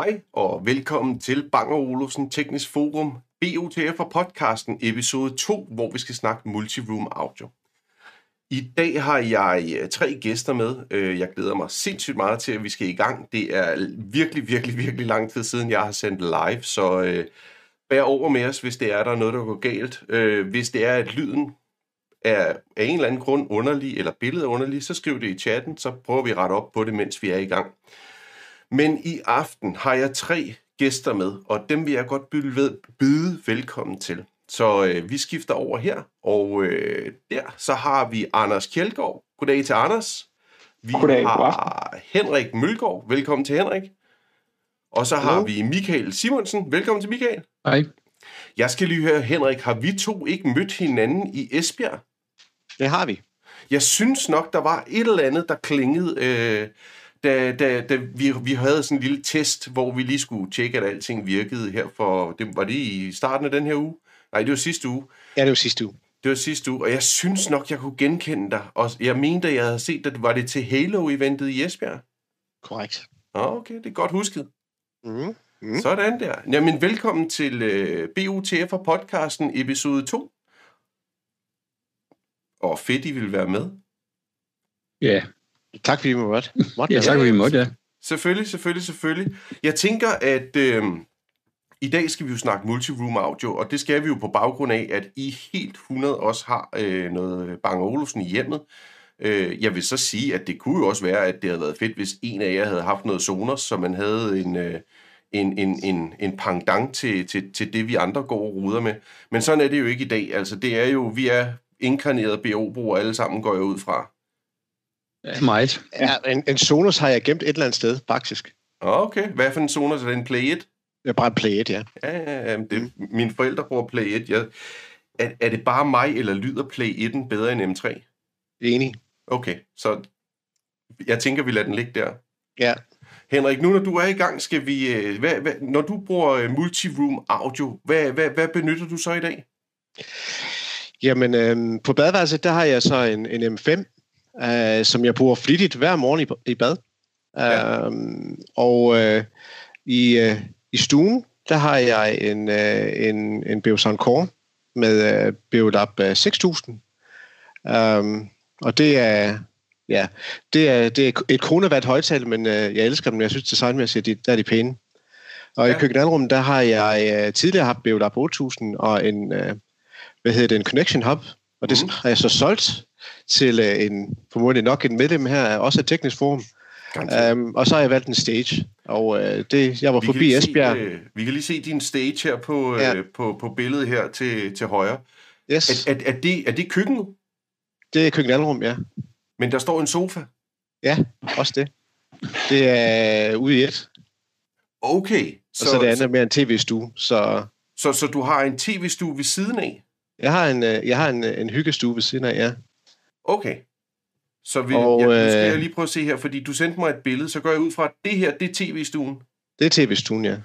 Hej og velkommen til Bang Olufsen Teknisk Forum, BOTF for podcasten episode 2, hvor vi skal snakke multiroom audio. I dag har jeg øh, tre gæster med. Øh, jeg glæder mig sindssygt meget til, at vi skal i gang. Det er virkelig, virkelig, virkelig lang tid siden, jeg har sendt live, så vær bær over med os, hvis det er, der er noget, der går galt. Hvis det er, at lyden er af en eller anden grund underlig, eller billedet er underlig, så skriv det i chatten, så prøver vi at rette op på det, mens vi er i gang. Men i aften har jeg tre gæster med, og dem vil jeg godt byde, ved, byde velkommen til. Så øh, vi skifter over her, og øh, der så har vi Anders Kjeldgaard. Goddag til Anders. Vi Goddag, har Henrik Mølgaard. Velkommen til Henrik. Og så har Hello. vi Michael Simonsen. Velkommen til Michael. Hej. Jeg skal lige høre, Henrik, har vi to ikke mødt hinanden i Esbjerg? Det har vi. Jeg synes nok, der var et eller andet, der klingede... Øh, da, da, da vi, vi havde sådan en lille test, hvor vi lige skulle tjekke, at alting virkede her for... Det, var det i starten af den her uge? Nej, det var sidste uge. Ja, det var sidste uge. Det var sidste uge, og jeg synes nok, jeg kunne genkende dig. Og jeg mente, at jeg havde set, at var det til Halo-eventet i Esbjerg? Korrekt. Ah, okay, det er godt husket. Mm. Mm. Sådan der. Jamen, velkommen til uh, BUTF og podcasten episode 2. Og fedt, I vil være med. Ja. Tak fordi vi måtte. måtte ja, tak fordi vi måtte, ja. Selvfølgelig, selvfølgelig, selvfølgelig. Jeg tænker, at øh, i dag skal vi jo snakke multiroom audio, og det skal vi jo på baggrund af, at I helt 100 også har øh, noget Bang Olufsen i hjemmet. Øh, jeg vil så sige, at det kunne jo også være, at det havde været fedt, hvis en af jer havde haft noget Sonos, så man havde en... Øh, en, en, en, en pangdang til, til, til det, vi andre går og ruder med. Men sådan er det jo ikke i dag. Altså, det er jo, vi er inkarnerede BO-brugere alle sammen, går jeg ud fra. Ja, meget. Ja, en, en Sonos har jeg gemt et eller andet sted, faktisk. Okay, hvad for en Sonos? Er det en Play 1? Det er bare en Play 1, ja. Ja, ja, ja det, mm. mine forældre bruger Play 1. Jeg, er, er det bare mig, eller lyder Play 1 bedre end M3? Enig. Okay, så jeg tænker, vi lader den ligge der. Ja. Henrik, nu når du er i gang, skal vi... Øh, hvad, hvad, når du bruger øh, multiroom audio, hvad, hvad, hvad benytter du så i dag? Jamen, øh, på badeværelset, der har jeg så en, en M5, øh, som jeg bruger flittigt hver morgen i, i bad. Ja. Øh, og øh, i, øh, i stuen, der har jeg en, øh, en, en Beosound Core med øh, Beolab 6000. Um, og det er, ja, det er, det er et kronewatt højtal, men øh, jeg elsker dem. Jeg synes designmæssigt, de, der er de pæne. Og ja. i køkkenalrummet, der har jeg øh, tidligere haft Beolab 8000 og en, øh, hvad hedder det, en Connection Hub. Og det mm. har jeg så solgt til øh, en, formodentlig nok en medlem her, også et teknisk forum. Um, og så har jeg valgt en stage, og øh, det, jeg var vi forbi Esbjerg. Se, øh, vi kan lige se din stage her på, øh, ja. øh, på, på billedet her til, til højre. Yes. Er, er, er, det, er det køkken? Det er køkkenalrum, ja. Men der står en sofa? Ja, også det. Det er ude i et. Okay. Så, og så det andet er mere en tv-stue. Så... Så, så du har en tv-stue ved siden af? Jeg har en, øh, jeg har en, en hyggestue ved siden af, ja. Okay. Så vi, og, ja, nu skal jeg øh, lige prøve at se her, fordi du sendte mig et billede, så går jeg ud fra, at det her, det er tv-stuen. Det er tv-stuen, ja.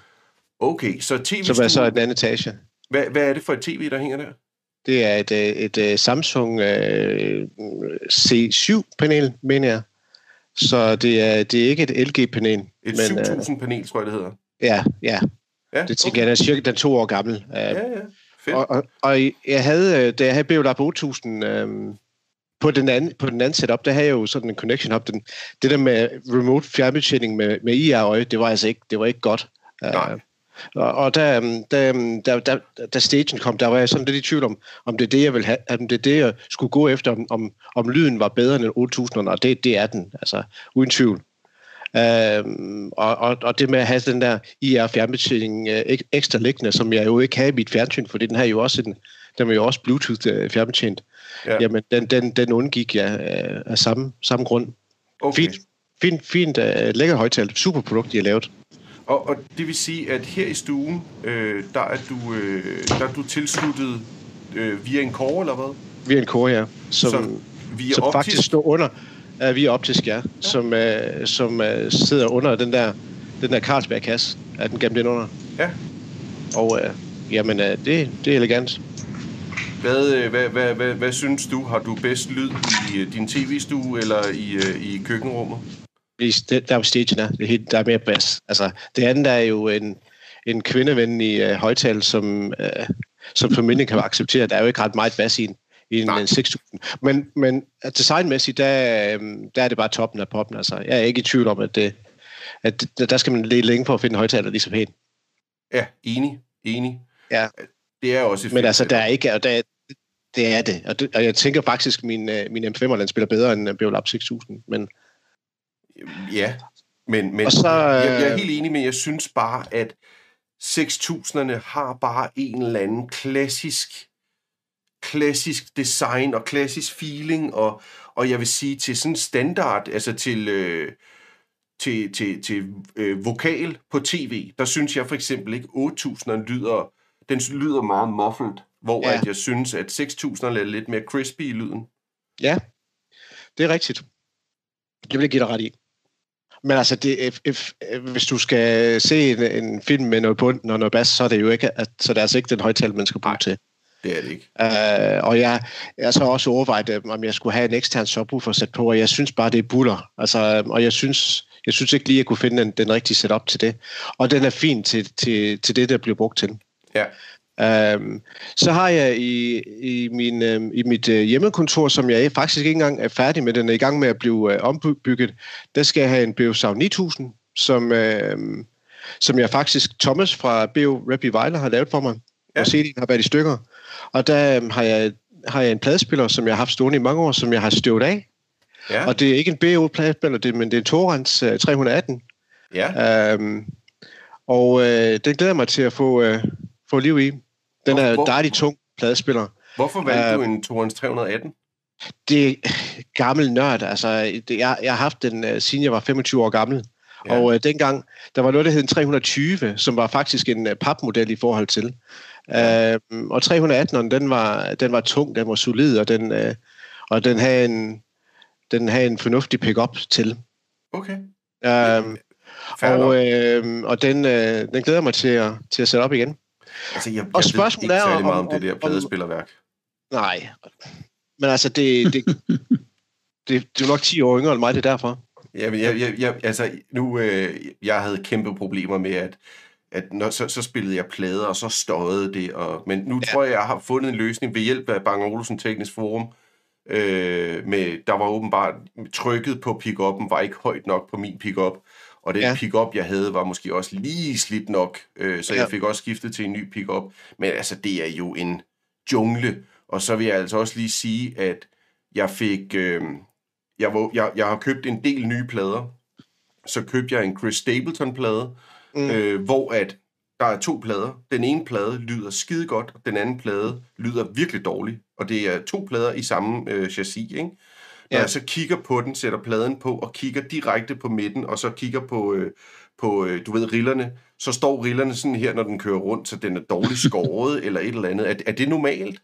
Okay, så tv-stuen... Så er så den anden etage. Hvad, hvad er det for et tv, der hænger der? Det er et, øh, et, et Samsung uh, C7-panel, mener jeg. Så det er, det er ikke et LG-panel. Et 7000-panel, tror jeg, det hedder. Ja, ja. ja det tænker okay. jeg, er cirka den to år gammel. Ja, ja. Fedt. Og, og, og jeg havde, da jeg havde BioLab 8000, øhm, på den anden, på den anden setup, der havde jeg jo sådan en connection hub. Den, det der med remote fjernbetjening med, med IR-øje, det var altså ikke, det var ikke godt. Nej. Uh, og, og da, da, da, da, da stagen kom, der var jeg sådan lidt i tvivl om, om det er det, jeg vil have, om det er det, jeg skulle gå efter, om, om, om lyden var bedre end 8000, og det, det er den, altså uden tvivl. Uh, og, og, og det med at have den der IR fjernbetjening uh, ekstra liggende, som jeg jo ikke havde i mit fjernsyn, fordi den her jo også en, den var jo også Bluetooth fjernbetjent ja. jamen den, den, den undgik jeg af, af samme, samme grund. Okay. Fint, fint, fint uh, lækker højtal. Super produkt, de har lavet. Og, og det vil sige, at her i stuen, øh, der, er du, øh, der er du tilsluttet øh, via en core, eller hvad? Via en core, ja. Som, så via som optisk? faktisk står under, uh, via optisk, ja. ja. Som, uh, som uh, sidder under den der, den der Carlsberg-kasse, er den gemt ind under. Ja. Og uh, jamen, uh, det, det er elegant. Hvad, øh, hvad, hvad, hvad, hvad synes du? Har du bedst lyd i øh, din tv-stue eller i, øh, i køkkenrummet? Det, der er jo stagen er, det er helt, der er mere bas. Altså, det andet er jo en, en kvindevenlig uh, højtal, som, uh, som familien kan acceptere. Der er jo ikke ret meget bas i en, i en, en 6000. Men, men designmæssigt, der, der er det bare toppen af poppen. Altså, jeg er ikke i tvivl om, at, det, at der skal man lede længe på at finde en højtaler lige så pæn. Ja, enig. Enig. Ja. Det er også et Men altså, der er ikke, og der, det er det. Og, det, og jeg tænker faktisk, at min, øh, min M5'er, den spiller bedre end Beolab 6000. Men... Ja, men, men så, jeg, jeg er helt enig, men jeg synes bare, at 6000'erne har bare en eller anden klassisk klassisk design og klassisk feeling, og, og jeg vil sige til sådan standard, altså til, øh, til, til, til øh, vokal på tv, der synes jeg for eksempel ikke, 8000'eren lyder, den lyder meget muffled, hvor ja. at jeg synes, at 6000'eren er lidt mere crispy i lyden. Ja, det er rigtigt. Det vil jeg give dig ret i. Men altså, det, if, if, hvis du skal se en, en film med noget bund og noget bas, så er det jo ikke, at, så det er altså ikke den højtal, man skal bruge Nej. til. Det er det ikke. Uh, og jeg, jeg så også overvejet, øh, om jeg skulle have en ekstern subwoofer sat på, og jeg synes bare, det er buller. Altså, og jeg synes, jeg synes ikke lige, at jeg kunne finde den, den rigtige setup til det. Og den er fin til, til, til det, der bliver brugt til. Ja. Um, så har jeg i, i, min, um, i mit uh, hjemmekontor, som jeg faktisk ikke engang er færdig med, den er i gang med at blive uh, ombygget, der skal jeg have en Beosound 9000, som, uh, som jeg faktisk, Thomas fra Beo Rappi Weiler har lavet for mig, ja. og CD'en har været i stykker. Og der um, har, jeg, har jeg en pladespiller, som jeg har haft stående i mange år, som jeg har støvet af. Ja. Og det er ikke en BO-pladespiller, det, men det er en Torrens uh, 318. Ja. Um, og uh, den glæder jeg mig til at få, uh, få liv i. Den er hvor, dejlig tung pladespiller. Hvorfor valgte uh, du en Torrens 318? Det er gammel nørd. Altså, det, jeg, jeg har haft den, uh, siden jeg var 25 år gammel. Ja. Og uh, dengang, der var noget, der hed en 320, som var faktisk en uh, papmodel i forhold til. Ja. Uh, og 318'eren, den var, den var tung, den var solid, og den, uh, og den havde en, den havde en fornuftig pick-up til. Okay. Uh, og, øh, og den, øh, den glæder mig til at, til at sætte op igen. Altså, jeg, og spørgsmålet er om, meget om, det der pladespillerværk. Nej, men altså, det, det, det, det er nok 10 år yngre end mig, det er derfor. Ja, men jeg, jeg, jeg, altså, nu, øh, jeg havde kæmpe problemer med, at, at når, så, så spillede jeg plader, og så støjede det. Og, men nu ja. tror jeg, jeg har fundet en løsning ved hjælp af Bang Olufsen Teknisk Forum. Øh, med, der var åbenbart trykket på pick-up'en, var ikke højt nok på min pick-up. Og den ja. pick-up, jeg havde, var måske også lige slidt nok, øh, så ja. jeg fik også skiftet til en ny pick-up. Men altså, det er jo en jungle. Og så vil jeg altså også lige sige, at jeg fik... Øh, jeg, var, jeg, jeg har købt en del nye plader. Så købte jeg en Chris Stapleton-plade, mm. øh, hvor at der er to plader. Den ene plade lyder skide godt, og den anden plade lyder virkelig dårligt. Og det er to plader i samme øh, chassis, ikke? Når ja. jeg så kigger på den, sætter pladen på og kigger direkte på midten, og så kigger på, øh, på øh, du ved, rillerne, så står rillerne sådan her, når den kører rundt, så den er dårligt skåret eller et eller andet. Er, er det normalt?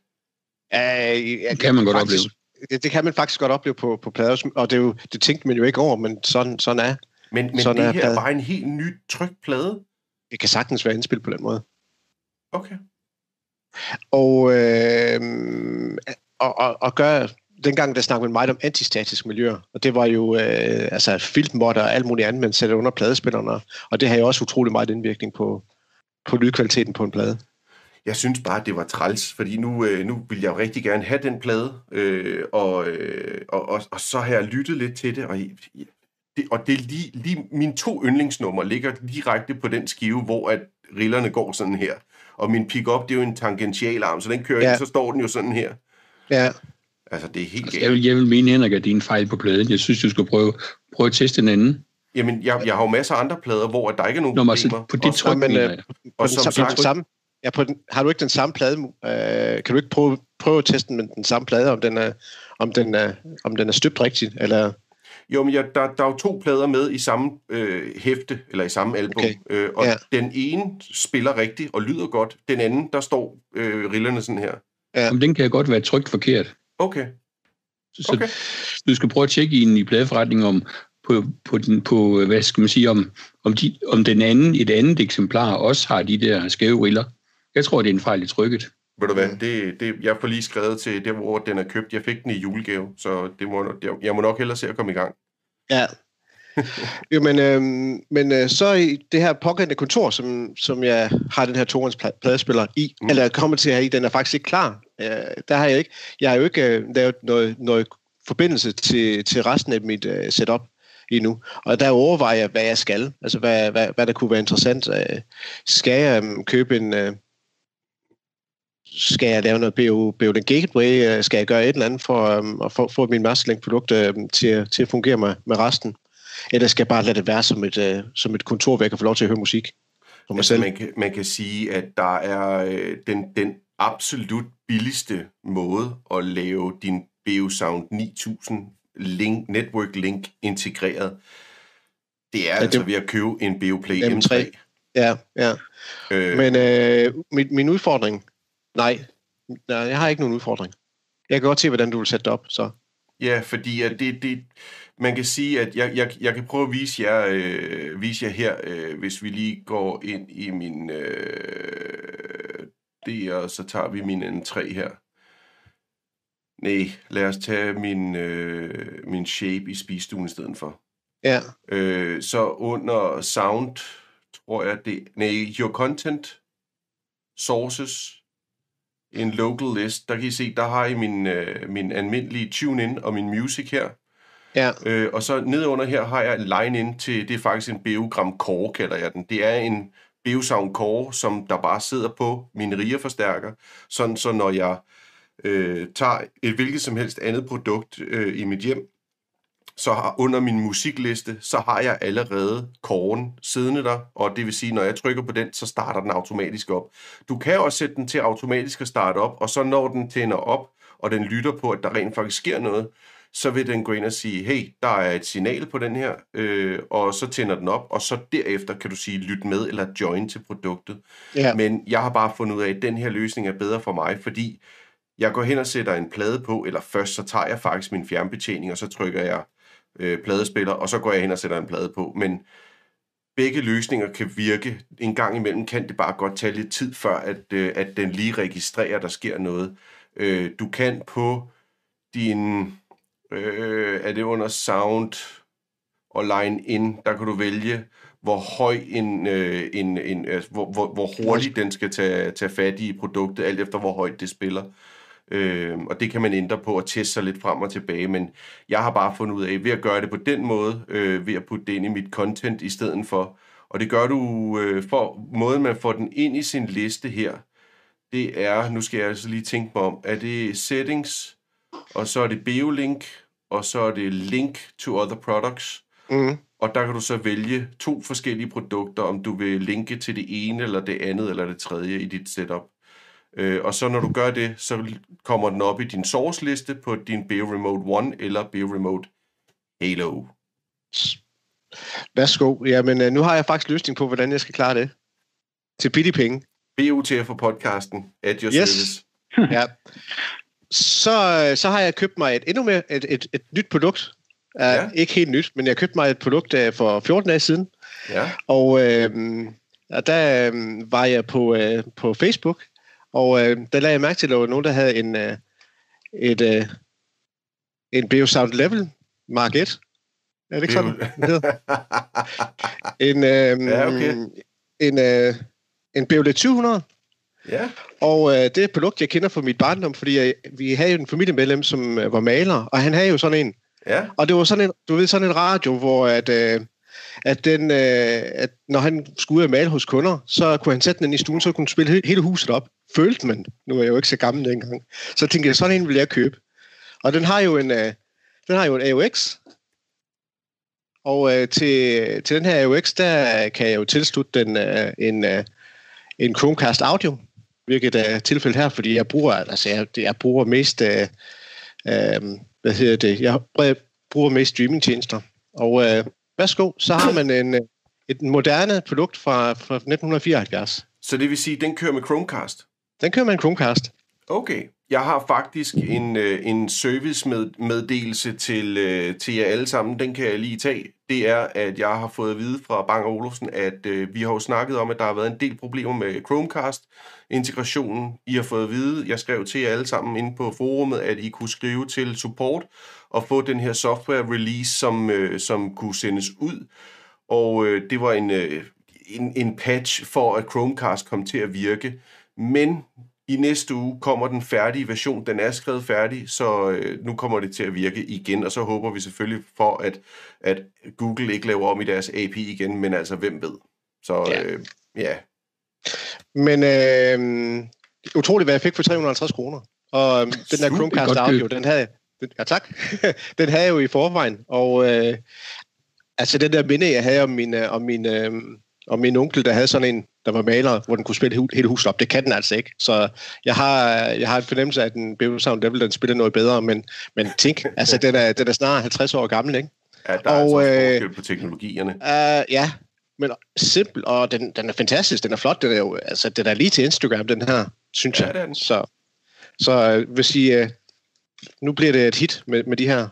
Uh, ja, det kan man godt faktisk, opleve. Det, det kan man faktisk godt opleve på, på plader, og det, er jo, det tænkte man jo ikke over, men sådan, sådan er Men, men sådan det er her er bare en helt ny trykt plade? Det kan sagtens være indspillet på den måde. Okay. Og, øh, og, og, og gør dengang der snakkede man meget om antistatiske miljøer, og det var jo øh, altså filmmotter og alt muligt andet, man sætter under pladespillerne, og det har jo også utrolig meget indvirkning på, på lydkvaliteten på en plade. Jeg synes bare, det var træls, fordi nu, øh, nu vil jeg jo rigtig gerne have den plade, øh, og, øh, og, og, og så har jeg lyttet lidt til det, og det, og det er lige, lige mine to yndlingsnumre ligger direkte på den skive, hvor at rillerne går sådan her. Og min pick-up, det er jo en tangential arm, så den kører ja. ind, så står den jo sådan her. Ja. Altså, det er helt altså, jeg, vil, jeg vil mene, Henrik, at det er en fejl på pladen. Jeg synes, du skal prøve, prøve at teste den anden. Jamen, jeg, jeg har jo masser af andre plader, hvor der ikke er nogen Nå, altså, problemer. Altså, på det tryk, men, øh, og som den, sagt, samme, ja, på den, har du ikke den samme plade? Øh, kan du ikke prøve, prøve at teste den med den samme plade, om den er, om den er, om den er støbt rigtigt? Eller? Jo, men ja, der, der er jo to plader med i samme øh, hæfte, eller i samme album. Okay. Øh, og ja. den ene spiller rigtigt og lyder godt. Den anden, der står øh, rillerne sådan her. Ja. Jamen, den kan godt være trygt forkert. Okay. Så, okay. du skal prøve at tjekke i en i pladeforretningen om, på, på, den, på, hvad skal man sige, om, om, de, om den anden, et andet eksemplar også har de der skæve riller. Jeg tror, det er en fejl i trykket. Ved du hvad, det, det, jeg får lige skrevet til det, hvor den er købt. Jeg fik den i julegave, så det må, jeg, jeg må nok hellere se at komme i gang. Ja, jo, men, øh, men øh, så i det her pågældende kontor, som, som jeg har den her Torens pladespiller i, mm. eller kommer til at have i, den er faktisk ikke klar. Øh, der har jeg ikke, jeg har jo ikke øh, lavet noget, noget forbindelse til, til resten af mit øh, setup endnu. Og der overvejer jeg, hvad jeg skal. Altså, hvad, hvad, hvad der kunne være interessant. Øh, skal jeg um, købe en... Uh, skal jeg lave noget BO, den Gateway? Uh, skal jeg gøre et eller andet for um, at få, få min Masterlink-produkt uh, til, til at fungere med, med resten? Eller skal jeg bare lade det være som et, uh, som et kontor, hvor jeg kan få lov til at høre musik? For mig altså, selv? Man, kan, man kan sige, at der er øh, den, den absolut billigste måde at lave din BO Sound 9000 link, network link integreret. Det er ja, altså det... ved at købe en BioPlay M3. M3. Ja, ja. Øh... Men øh, min, min udfordring... Nej, nej, jeg har ikke nogen udfordring. Jeg kan godt se, hvordan du vil sætte det op, så... Ja, fordi at det, det, man kan sige, at jeg, jeg, jeg kan prøve at vise jer, øh, vise jer her, øh, hvis vi lige går ind i min... Øh, det, og så tager vi min N3 her. Nej, lad os tage min, øh, min shape i spisestuen i stedet for. Ja. Øh, så under sound, tror jeg det... Nej, your content, sources, en local list, der kan I se, der har I min, øh, min almindelige tune-in og min music her. Ja. Øh, og så nedunder her har jeg en line in til, det er faktisk en Beogram Core, kalder jeg den. Det er en Beosound Core, som der bare sidder på min RIA-forstærker, sådan så når jeg øh, tager et hvilket som helst andet produkt øh, i mit hjem, så har under min musikliste, så har jeg allerede koren siddende der, og det vil sige, når jeg trykker på den, så starter den automatisk op. Du kan også sætte den til automatisk at starte op, og så når den tænder op, og den lytter på, at der rent faktisk sker noget, så vil den gå ind og sige, hey, der er et signal på den her, øh, og så tænder den op, og så derefter kan du sige, lyt med eller join til produktet. Ja. Men jeg har bare fundet ud af, at den her løsning er bedre for mig, fordi jeg går hen og sætter en plade på, eller først så tager jeg faktisk min fjernbetjening, og så trykker jeg øh, pladespiller, og så går jeg hen og sætter en plade på. Men begge løsninger kan virke. En gang imellem kan det bare godt tage lidt tid, før at, øh, at den lige registrerer, at der sker noget. Øh, du kan på din... Øh, er det under sound og line in, der kan du vælge, hvor høj en, øh, en, en altså, hvor, hvor, hvor hurtigt den skal tage, tage fat i produktet, alt efter hvor højt det spiller. Øh, og det kan man ændre på og teste sig lidt frem og tilbage, men jeg har bare fundet ud af, ved at gøre det på den måde, øh, ved at putte det ind i mit content i stedet for, og det gør du øh, for måden, man får den ind i sin liste her, det er, nu skal jeg altså lige tænke mig om, er det settings, og så er det BioLink, og så er det link to other products, mm. og der kan du så vælge to forskellige produkter, om du vil linke til det ene, eller det andet, eller det tredje i dit setup. Øh, og så når du gør det, så kommer den op i din source-liste på din BO Remote 1 eller BO Remote Halo. Værsgo. Jamen, øh, nu har jeg faktisk løsning på, hvordan jeg skal klare det. Til bitte penge. BOTF for podcasten. At your yes. service. ja. Så, øh, så har jeg købt mig et endnu mere et, et, et nyt produkt. Uh, ja. Ikke helt nyt, men jeg købte mig et produkt uh, for 14 dage siden. Ja. Og uh, der uh, var jeg på, uh, på Facebook, og øh, der lagde jeg mærke til, at der var nogen, der havde en, øh, et, øh, en Biosound Level Mark 1. Er det ikke sådan, det hedder? En, øh, ja, okay. en, øh, en BioLED 200. Ja. Og øh, det er et produkt, jeg kender fra mit barndom, fordi jeg, vi havde jo en familiemedlem, som øh, var maler, og han havde jo sådan en. Ja. Og det var sådan en, du ved, sådan en radio, hvor at, øh, at, den, øh, at når han skulle ud og male hos kunder, så kunne han sætte den i stuen, så kunne han spille hele huset op følte man. Nu er jeg jo ikke så gammel dengang. Så tænkte jeg, sådan en vil jeg købe. Og den har jo en, uh, den har jo en AUX. Og uh, til, til den her AUX, der kan jeg jo tilslutte den uh, en, uh, en Chromecast Audio, hvilket er tilfældet her, fordi jeg bruger, altså jeg, jeg bruger mest, uh, uh, hvad hedder det, jeg bruger mest streamingtjenester. Og uh, værsgo, så har man en, et moderne produkt fra, fra 1974. Så det vil sige, den kører med Chromecast? Den kører med en Chromecast. Okay. Jeg har faktisk en, øh, en servicemeddelelse til, øh, til jer alle sammen. Den kan jeg lige tage. Det er, at jeg har fået at vide fra Bang Olufsen, at øh, vi har jo snakket om, at der har været en del problemer med Chromecast-integrationen. I har fået at vide, jeg skrev til jer alle sammen inde på forumet, at I kunne skrive til support, at få den her software release, som, øh, som kunne sendes ud. Og øh, det var en, øh, en, en patch for, at Chromecast kom til at virke. Men i næste uge kommer den færdige version. Den er skrevet færdig, så øh, nu kommer det til at virke igen, og så håber vi selvfølgelig for, at, at Google ikke laver om i deres API igen, men altså, hvem ved. Så ja. Øh, ja. Men øh, utroligt, hvad jeg fik for 350 kroner. Og øh, den der Chromecast Audio, den havde, den, ja tak, den havde jeg jo i forvejen, og øh, altså den der minde, jeg havde om min, øh, om min, øh, om min onkel, der havde sådan en, der var maler, hvor den kunne spille hele huset op. Det kan den altså ikke. Så jeg har, jeg har en fornemmelse af, at den Bevel Sound Devil, den spiller noget bedre, men, men tænk, altså den er, den er snart 50 år gammel, ikke? Ja, der er og, altså øh, på teknologierne. Uh, ja, men simpel, og den, den er fantastisk, den er flot, den er jo, altså den er lige til Instagram, den her, synes ja, jeg. Den. Så, så uh, vil sige, uh, nu bliver det et hit med, med de her.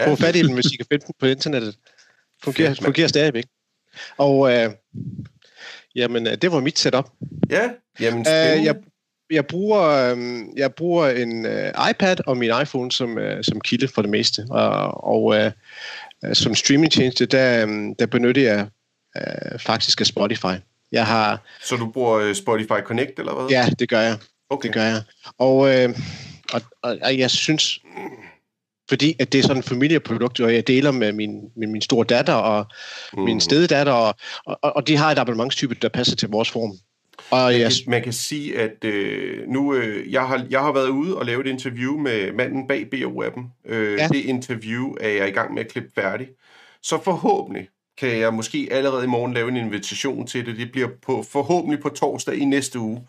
Få ja. fat i den, hvis I kan finde den på internettet. Fungerer, Fedt, fungerer stadigvæk. Og øh, jamen, øh, det var mit setup. Ja, jamen øh, jeg, jeg bruger, øh, jeg bruger en øh, iPad og min iPhone som, øh, som kilde for det meste. Og, og øh, som streamingtjeneste, der, øh, der benytter jeg øh, faktisk af Spotify. Jeg har, Så du bruger øh, Spotify Connect, eller hvad? Ja, det gør jeg. Okay. Det gør jeg. Og, øh, og, og, og jeg synes, fordi at det er sådan et familieprodukt, og jeg deler med min, med min store datter og mm. min stededatter, og, og, og de har et abonnementstype, der passer til vores form. Og man, jeg... kan, man kan sige, at øh, nu øh, jeg, har, jeg har været ude og lavet et interview med manden bag BO-appen. Øh, ja. Det interview er jeg i gang med at klippe færdig. Så forhåbentlig kan jeg måske allerede i morgen lave en invitation til det. Det bliver på, forhåbentlig på torsdag i næste uge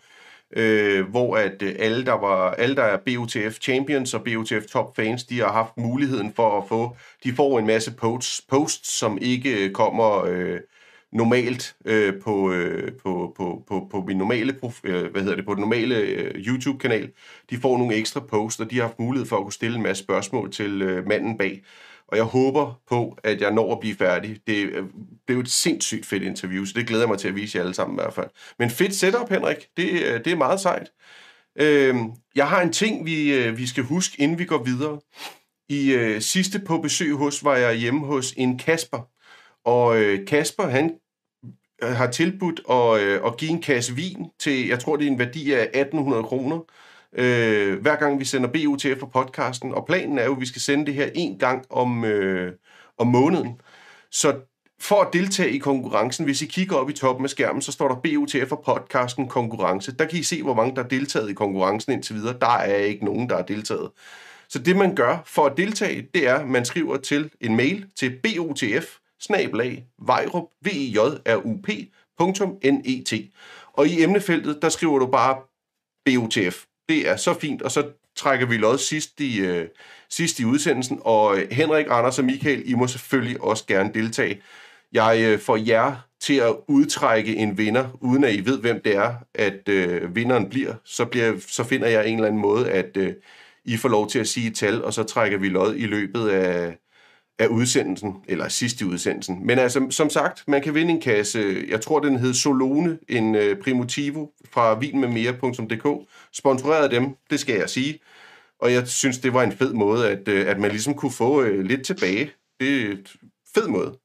øh, hvor at øh, alle, der var, alle, der er BOTF Champions og BOTF Top Fans, de har haft muligheden for at få, de får en masse posts, posts som ikke kommer øh, normalt øh, på, øh, på, på, på, på min normale, øh, hvad hedder det, på den normale øh, YouTube-kanal. De får nogle ekstra posts, og de har haft mulighed for at kunne stille en masse spørgsmål til øh, manden bag og jeg håber på, at jeg når at blive færdig. Det, øh, det er jo et sindssygt fedt interview, så det glæder jeg mig til at vise jer alle sammen i hvert fald. Men fedt setup, Henrik. Det, øh, det er meget sejt. Øhm, jeg har en ting, vi, øh, vi skal huske, inden vi går videre. I øh, sidste på besøg hos, var jeg hjemme hos en Kasper. Og øh, Kasper, han har tilbudt at, øh, at give en kasse vin til, jeg tror, det er en værdi af 1800 kroner øh, hver gang vi sender BUTF for podcasten. Og planen er jo, at vi skal sende det her en gang om, øh, om måneden. Så for at deltage i konkurrencen, hvis I kigger op i toppen af skærmen, så står der BUTF for podcasten konkurrence. Der kan I se, hvor mange der er deltaget i konkurrencen indtil videre. Der er ikke nogen, der er deltaget. Så det, man gør for at deltage, det er, at man skriver til en mail til BOTF, net. E og i emnefeltet, der skriver du bare BOTF. Det er så fint, og så trækker vi lod sidst i, øh, sidst i udsendelsen, og øh, Henrik, Anders og Michael, I må selvfølgelig også gerne deltage. Jeg øh, får jer til at udtrække en vinder, uden at I ved, hvem det er, at øh, vinderen bliver. Så, bliver. så finder jeg en eller anden måde, at øh, I får lov til at sige et tal, og så trækker vi lod i løbet af, af udsendelsen, eller sidst i udsendelsen. Men altså, som sagt, man kan vinde en kasse, jeg tror, den hed Solone, en uh, Primitivo fra vinmedmere.dk, sponsoreret dem, det skal jeg sige. Og jeg synes, det var en fed måde, at, uh, at man ligesom kunne få uh, lidt tilbage. Det er en fed måde.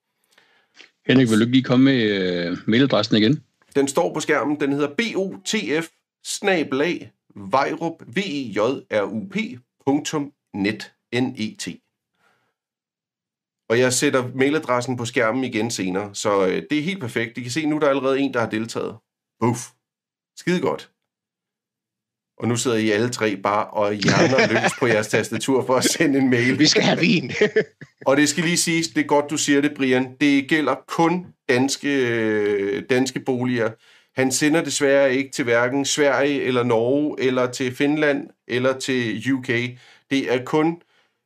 Henrik, vil du lige komme med uh, mailadressen igen? Den står på skærmen. Den hedder BOTF snabelag vejrup v e j r u p.net net. Og jeg sætter mailadressen på skærmen igen senere, så øh, det er helt perfekt. I kan se, nu der er allerede en, der har deltaget. Buff. Skide godt. Og nu sidder I alle tre bare og hjerner løs på jeres tastatur for at sende en mail. Vi skal have vin. og det skal lige siges, det er godt, du siger det, Brian. Det gælder kun danske, danske boliger. Han sender desværre ikke til hverken Sverige eller Norge, eller til Finland, eller til UK. Det er kun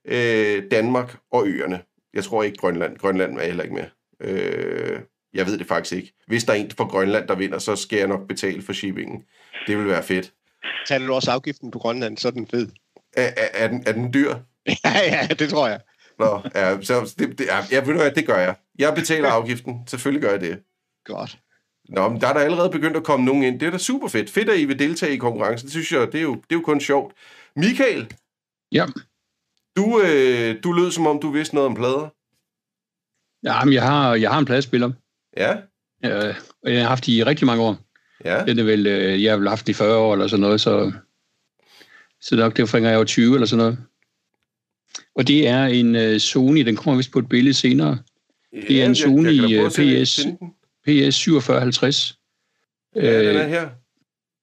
øh, Danmark og øerne. Jeg tror ikke Grønland. Grønland er heller ikke med. Øh, jeg ved det faktisk ikke. Hvis der er en fra Grønland, der vinder, så skal jeg nok betale for shippingen. Det vil være fedt. Taler du også afgiften på Grønland, så er den fed. Er, er, er, den, er den dyr? ja, ja, det tror jeg. Nå, ja, så det, det, ja, ved du hvad, det gør jeg. Jeg betaler afgiften. Selvfølgelig gør jeg det. Godt. Nå, men der er der allerede begyndt at komme nogen ind. Det er da super fedt. Fedt, at I vil deltage i konkurrencen. Det synes jeg, det er jo, det er jo kun sjovt. Michael? Ja? Du, øh, du lød som om, du vidste noget om plader. Ja, men jeg har, jeg har en pladespiller, Ja, øh, og jeg har haft i rigtig mange år. ja. Den er vel, øh, jeg har vel haft den i 40 år eller sådan noget, så, så nok det var jeg var 20 eller sådan noget. Og det er en øh, Sony, den kommer vist på et billede senere. Det er en jeg- Sony, jeg øh, jeg PS. PS 4750. Ja, den er Øh, her.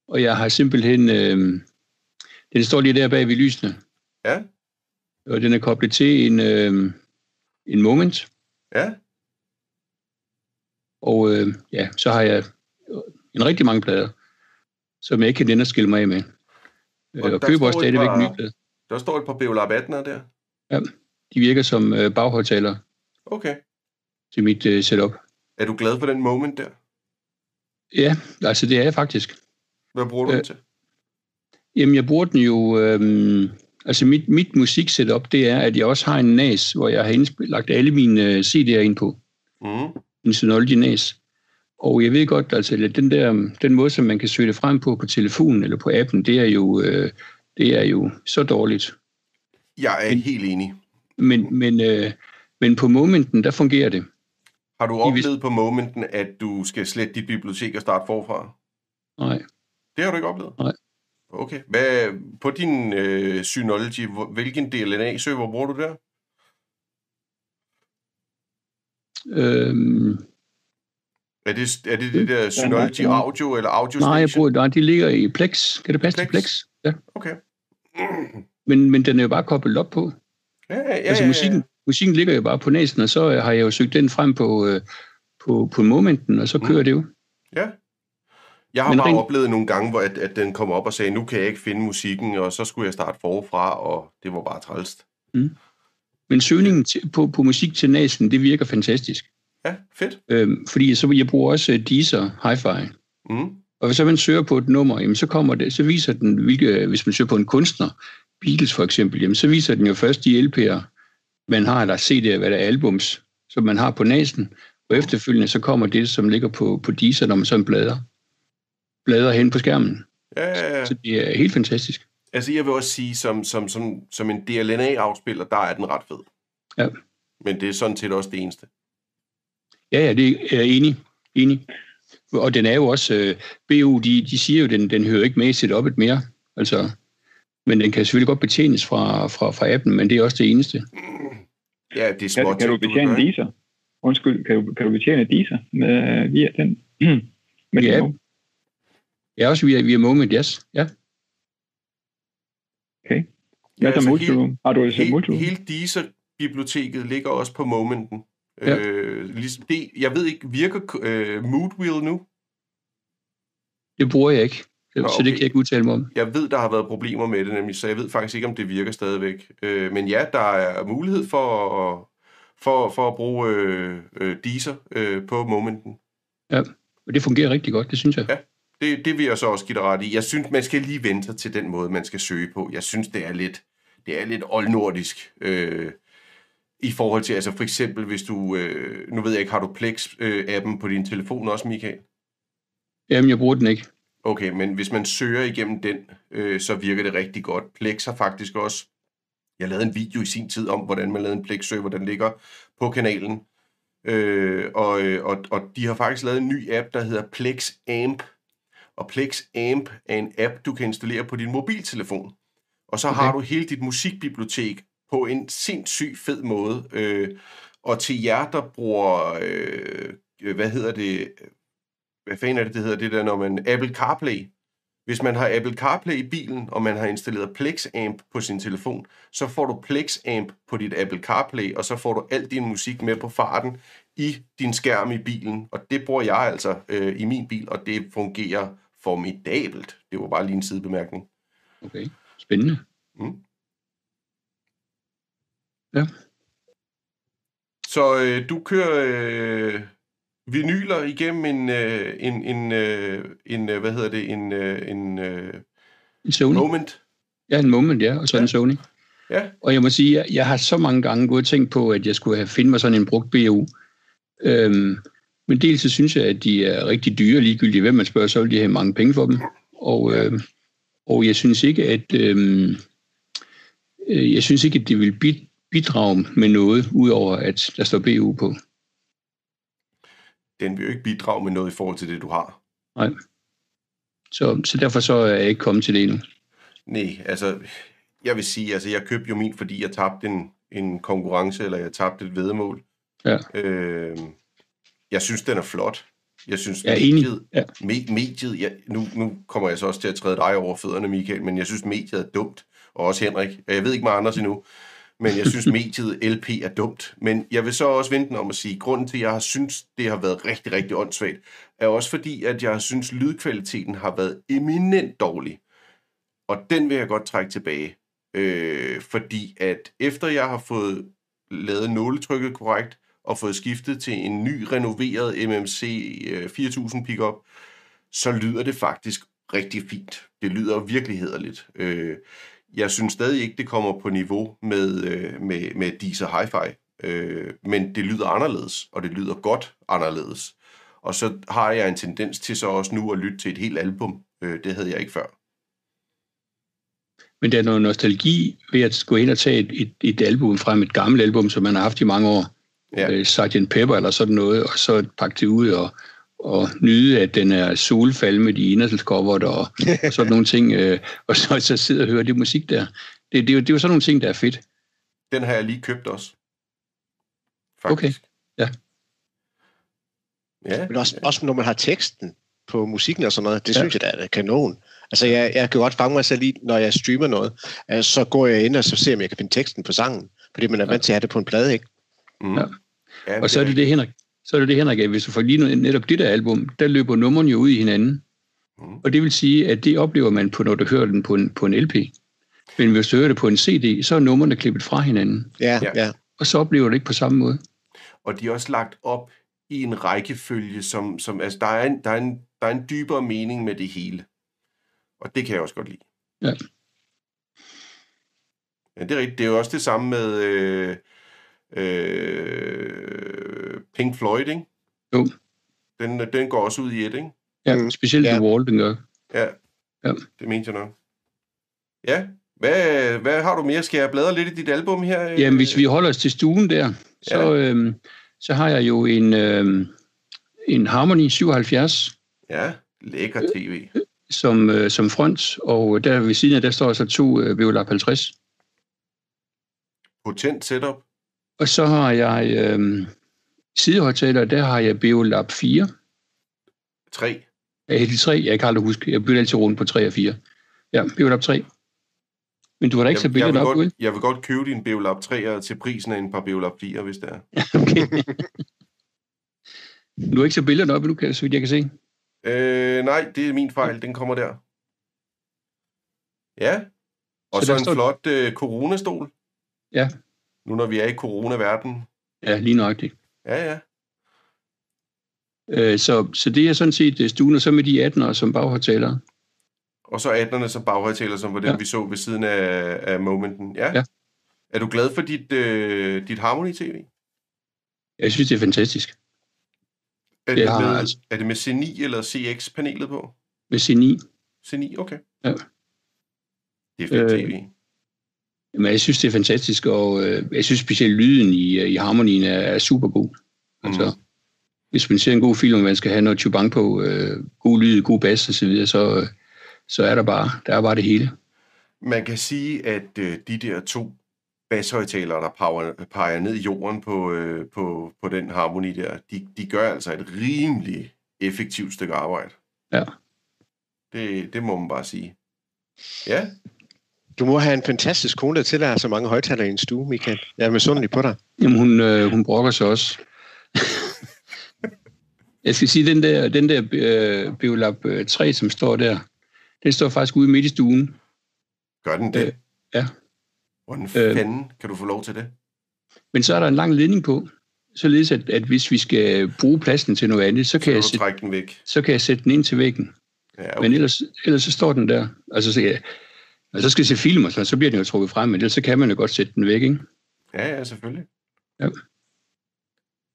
og jeg har simpelthen... Øh, den står lige der bag ved lysene. Ja, Og den er koblet til en, øh, en Moment. ja. Og øh, ja, så har jeg en rigtig mange plader, som jeg ikke kan at skille mig af med. Øh, Og og køber også stadigvæk par- nye plader. Der står et par Beolab 18'er der. De virker som øh, baghøjtalere Okay. til mit øh, setup. Er du glad for den moment der? Ja, altså det er jeg faktisk. Hvad bruger du Øh, den til? Jamen, jeg bruger den jo... Øh, altså mit, mit musiksetup, det er, at jeg også har en NAS, hvor jeg har indspil- lagt alle mine øh, CD'er ind på. Mm. En Synology NAS. Og jeg ved godt, altså at den der, den måde, som man kan søge det frem på på telefonen eller på appen, det er jo, øh, det er jo så dårligt. Jeg er helt enig. Men, men, øh, men på momenten, der fungerer det. Har du oplevet på momenten, at du skal slette dit bibliotek og starte forfra? Nej, Det har du ikke oplevet? Nej. Okay. Hvad, på din øh, Synology, hvilken DLNA-server bruger du der? øhm, Er det er det, det der Synology Audio eller Audio nej, jeg Station? bruger, nej, de ligger i Plex. Kan det passe til Plex? Plex? Ja. Okay. Men, men den er jo bare koblet op på. Ja, ja, ja. altså ja, musikken, musikken ligger jo bare på næsen, og så har jeg jo søgt den frem på, øh, på, på momenten, og så kører det jo. Ja. Jeg har Men bare rent- oplevet nogle gange, hvor at, at den kom op og sagde, nu kan jeg ikke finde musikken, og så skulle jeg starte forfra, og det var bare trælst. Men søgningen til, på, på musik til næsen, det virker fantastisk. Ja, fedt. Øhm, fordi så, jeg bruger også øh, Deezer Hi-Fi. Mm. Og hvis så man søger på et nummer, jamen, så, kommer det, så viser den, hvilke, hvis man søger på en kunstner, Beatles for eksempel, jamen, så viser den jo først de LP'er, man har, eller CD'er, hvad der er albums, som man har på næsen, og efterfølgende så kommer det, som ligger på, på Deezer, når man så bladrer, bladrer hen på skærmen. Ja, ja, ja. Så det er helt fantastisk. Altså, jeg vil også sige, som, som, som, som en DLNA-afspiller, der er den ret fed. Ja. Men det er sådan set også det eneste. Ja, ja, det er jeg enig. enig. Og den er jo også, øh, BU, de, de siger jo, den, den hører ikke med i setupet mere. Altså, men den kan selvfølgelig godt betjenes fra, fra, fra appen, men det er også det eneste. Ja, det er Kan, småt. kan du betjene Deezer? Undskyld, kan du, kan du betjene Deezer med, via den? med Ja. din Ja, også via, via Moment, yes. Ja. Okay. Ja, Hvad altså så multiroom? Har du set Hele, multiroom? hele Deezer-biblioteket ligger også på momenten. Ja. Øh, ligesom det, jeg ved ikke, virker øh, Moodwheel nu? Det bruger jeg ikke, så, Nå, så det okay. kan jeg ikke udtale mig om. Jeg ved, der har været problemer med det, nemlig, så jeg ved faktisk ikke, om det virker stadigvæk. Øh, men ja, der er mulighed for at, for, for at bruge øh, øh, Deezer øh, på momenten. Og det fungerer rigtig godt, det synes jeg. Ja. Det, det vil jeg så også give dig ret i. Jeg synes, man skal lige vente til den måde, man skal søge på. Jeg synes, det er lidt, det er lidt oldnordisk. Øh, I forhold til, altså for eksempel, hvis du, øh, nu ved jeg ikke, har du Plex-appen på din telefon også, Michael? Jamen, jeg bruger den ikke. Okay, men hvis man søger igennem den, øh, så virker det rigtig godt. Plex har faktisk også... Jeg lavede en video i sin tid om, hvordan man lavede en Plex-server, den ligger på kanalen. Øh, og, øh, og, og de har faktisk lavet en ny app, der hedder Plex Amp. Og Plex Amp er en app, du kan installere på din mobiltelefon. Og så okay. har du hele dit musikbibliotek på en sindssyg fed måde. Øh, og til jer, der bruger... Øh, hvad hedder det? hvad fanden er det, det hedder det der, når man Apple CarPlay. Hvis man har Apple CarPlay i bilen, og man har installeret PlexAmp på sin telefon, så får du PlexAmp på dit Apple CarPlay, og så får du al din musik med på farten i din skærm i bilen. Og det bruger jeg altså øh, i min bil, og det fungerer formidabelt. Det var bare lige en sidebemærkning. Okay, spændende. Mm. Ja. Så øh, du kører øh, vinyler igennem en, øh, en, en, øh, en øh, hvad hedder det, en, øh, en øh, En Sony. moment. Ja, en Moment, ja, og så Ja. en Sony. Ja, Og jeg må sige, jeg, jeg har så mange gange gået og tænkt på, at jeg skulle have finde mig sådan en brugt BU. Øhm, men dels så synes jeg, at de er rigtig dyre, ligegyldigt hvem man spørger, så vil de have mange penge for dem. Og, øhm, og jeg synes ikke, at... Øhm, øh, jeg synes ikke, at det vil bidrage med noget, udover at der står BU på. Den vil jo ikke bidrage med noget i forhold til det, du har. Nej. Så, så derfor så er jeg ikke kommet til det endnu. Nej, altså, jeg vil sige, altså, jeg købte jo min, fordi jeg tabte en, en konkurrence, eller jeg tabte et vedmål. Ja. Øh, jeg synes, den er flot. Jeg synes, jeg er mediet, Ja. me, mediet ja, nu, nu kommer jeg så også til at træde dig over fødderne, Michael, men jeg synes, mediet er dumt. Og også Henrik. Jeg ved ikke med Anders endnu, men jeg synes, mediet LP er dumt. Men jeg vil så også vente om at sige, at grunden til, at jeg har synes, det har været rigtig, rigtig åndssvagt, er også fordi, at jeg synes, lydkvaliteten har været eminent dårlig. Og den vil jeg godt trække tilbage. Øh, fordi at efter jeg har fået lavet nåletrykket korrekt, og fået skiftet til en ny, renoveret MMC 4000 øh, pickup, så lyder det faktisk rigtig fint. Det lyder virkelig hederligt. Øh, jeg synes stadig ikke, det kommer på niveau med, øh, med, med Deezer Hi-Fi, øh, men det lyder anderledes, og det lyder godt anderledes. Og så har jeg en tendens til så også nu at lytte til et helt album. Øh, det havde jeg ikke før. Men der er noget nostalgi ved at gå ind og tage et, et, et album frem, et gammelt album, som man har haft i mange år, ja. øh, Sgt. Pepper eller sådan noget, og så pakke det ud og, og nyde, at den er solfald med de inderselskopper og, og sådan nogle ting, øh, og så, så sidde og høre det musik der. Det, det, det, er jo, det er jo sådan nogle ting, der er fedt. Den har jeg lige købt også. Faktisk. Okay, ja. Ja. Men også, også når man har teksten på musikken og sådan noget, det ja. synes jeg, der er kanon. Altså, jeg, jeg kan godt fange mig selv i, når jeg streamer noget, altså, så går jeg ind og så ser, om jeg kan finde teksten på sangen, fordi man er vant til at have det på en plade, ikke? Mm. Ja. ja og så er det det, Henrik, så er det det, Henrik, at hvis du får lige netop det der album, der løber nummerne jo ud i hinanden. Mm. Og det vil sige, at det oplever man, på, når du hører den på en, på en LP. Men hvis du hører det på en CD, så er nummerne klippet fra hinanden. Ja, ja. Og så oplever du det ikke på samme måde. Og de er også lagt op i en rækkefølge, som, som altså, der, er en, der, er en, der er en dybere mening med det hele. Og det kan jeg også godt lide. Ja. Ja, det er rigtigt. Det er jo også det samme med øh, øh, Pink Floyd, ikke? Jo. Den, den går også ud i et, ikke? Ja, mm. specielt ja. The Wall, den gør. Ja, ja. det mente jeg nok. Ja, hvad, hvad har du mere? Skal jeg bladre lidt i dit album her? Jamen, hvis vi holder os til stuen der, så, ja. øhm, så har jeg jo en, øhm, en Harmony 77. Ja, lækker tv. Som, øh, som front, og der ved siden af, der står så to øh, Violap 50. Potent setup. Og så har jeg øh, sidehøjtaler, der har jeg Beolab 4. 3. Ja, de 3. Jeg kan aldrig huske. Jeg bytter altid rundt på 3 og 4. Ja, Beolab 3. Men du har da ikke så billedet op, godt, Jeg vil godt købe din Beolab 3 til prisen af en par Beolab 4, hvis det er. okay. du har ikke så billedet op, du kan, så vidt jeg kan se. Øh, nej, det er min fejl. Den kommer der. Ja. Og så, så en står... flot øh, coronastol. Ja. Nu når vi er i coronaverden. Ja, lige nøjagtigt. Ja, ja. Øh, så, så det er sådan set øh, stuen, og så med de 18'ere som baghøjtalere. Og så 18'erne som baghøjtalere, som var den, ja. vi så ved siden af, af Momenten. Ja. ja. Er du glad for dit, øh, dit Harmony-TV? Jeg synes, det er fantastisk. Er det, med, altså, er det med C9 eller CX-panelet på? Med C9. C9, okay. Ja. Det er fedt øh, tv. Men jeg synes, det er fantastisk, og øh, jeg synes specielt lyden i, i harmonien er, er super god. Mm. Altså, hvis man ser en god film, og man skal have noget tubang på, øh, god lyd, god bass og så øh, så er der bare, der er bare det hele. Man kan sige, at øh, de der to basshøjtalere, der peger, peger ned i jorden på, øh, på, på den harmoni der, de, de gør altså et rimelig effektivt stykke arbejde. Ja. Det, det må man bare sige. Ja. Du må have en fantastisk kone, der tillader så mange højtalere i en stue, Michael. Jeg er misundelig på dig. Jamen, hun, øh, hun brokker sig også. Jeg skal sige, den der, den der øh, Biolab 3, som står der, den står faktisk ude midt i stuen. Gør den det? Øh, ja. Hvordan øh, fanden øh, kan du få lov til det? Men så er der en lang ledning på, således at, at hvis vi skal bruge pladsen til noget andet, så kan, så jeg, sætte, den væk. så kan jeg sætte den ind til væggen. Ja, okay. Men ellers, ellers så står den der. Altså, så, ja, og så skal jeg se film og sådan, så bliver den jo trukket frem, men ellers så kan man jo godt sætte den væk, ikke? Ja, ja, selvfølgelig. Ja.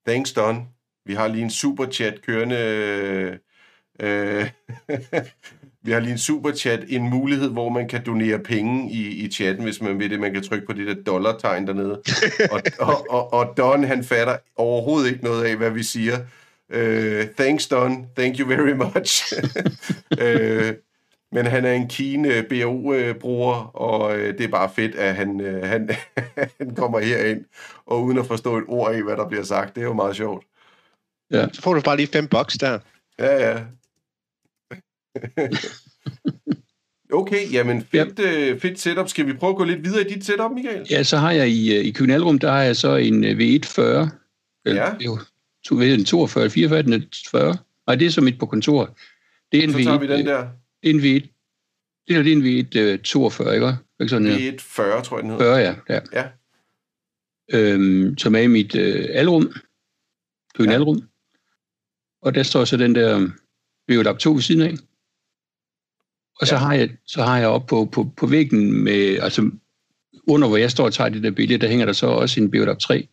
Thanks, Don. Vi har lige en super chat kørende Øh, vi har lige en superchat, en mulighed, hvor man kan donere penge i, i chatten, hvis man vil det. Man kan trykke på det der dollartegn dernede. og, og, og, og Don, han fatter overhovedet ikke noget af, hvad vi siger. Uh, thanks, Don. Thank you very much. uh, men han er en keen BO-bruger, og uh, det er bare fedt, at han, uh, han, han kommer herind, og uden at forstå et ord i, hvad der bliver sagt. Det er jo meget sjovt. Ja. Så får du bare lige fem bucks der. Ja, ja. okay, jamen fedt, ja. fedt setup. Skal vi prøve at gå lidt videre i dit setup, Michael? Ja, så har jeg i, i Københavnrum, der har jeg så en V140. Ja. Jo, to, ved en 42 eller 44, den er 40. Nej, det er så mit på kontor. Det er en så tager vi den der. Det er en V1. Det er, det er en V1 42, ikke? ikke sådan, V1 40, tror jeg, den hedder. 40, ja. ja. ja. Øhm, som er i mit øh, alrum. Køkken ja. alrum. Og der står så den der V8 2 ved siden af. Og så, ja. har jeg, så har jeg op på, på, på væggen med, altså under hvor jeg står og tager det der billede, der hænger der så også en Biolab 3.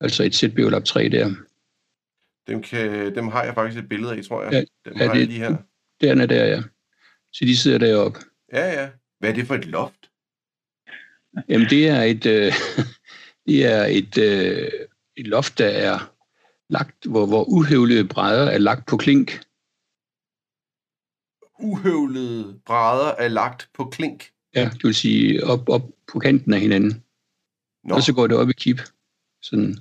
Altså et sæt Biolab 3 der. Dem, kan, dem har jeg faktisk et billede af, tror jeg. Ja, dem ja, har det, jeg lige her. Den er der, ja. Så de sidder deroppe. Ja, ja. Hvad er det for et loft? Jamen, det er et, øh, det er et, øh, et loft, der er lagt, hvor, hvor uhøvlede brædder er lagt på klink uhøvlede brædder er lagt på klink. Ja, det vil sige op, op på kanten af hinanden. Nå. Og så går det op i kip. Sådan.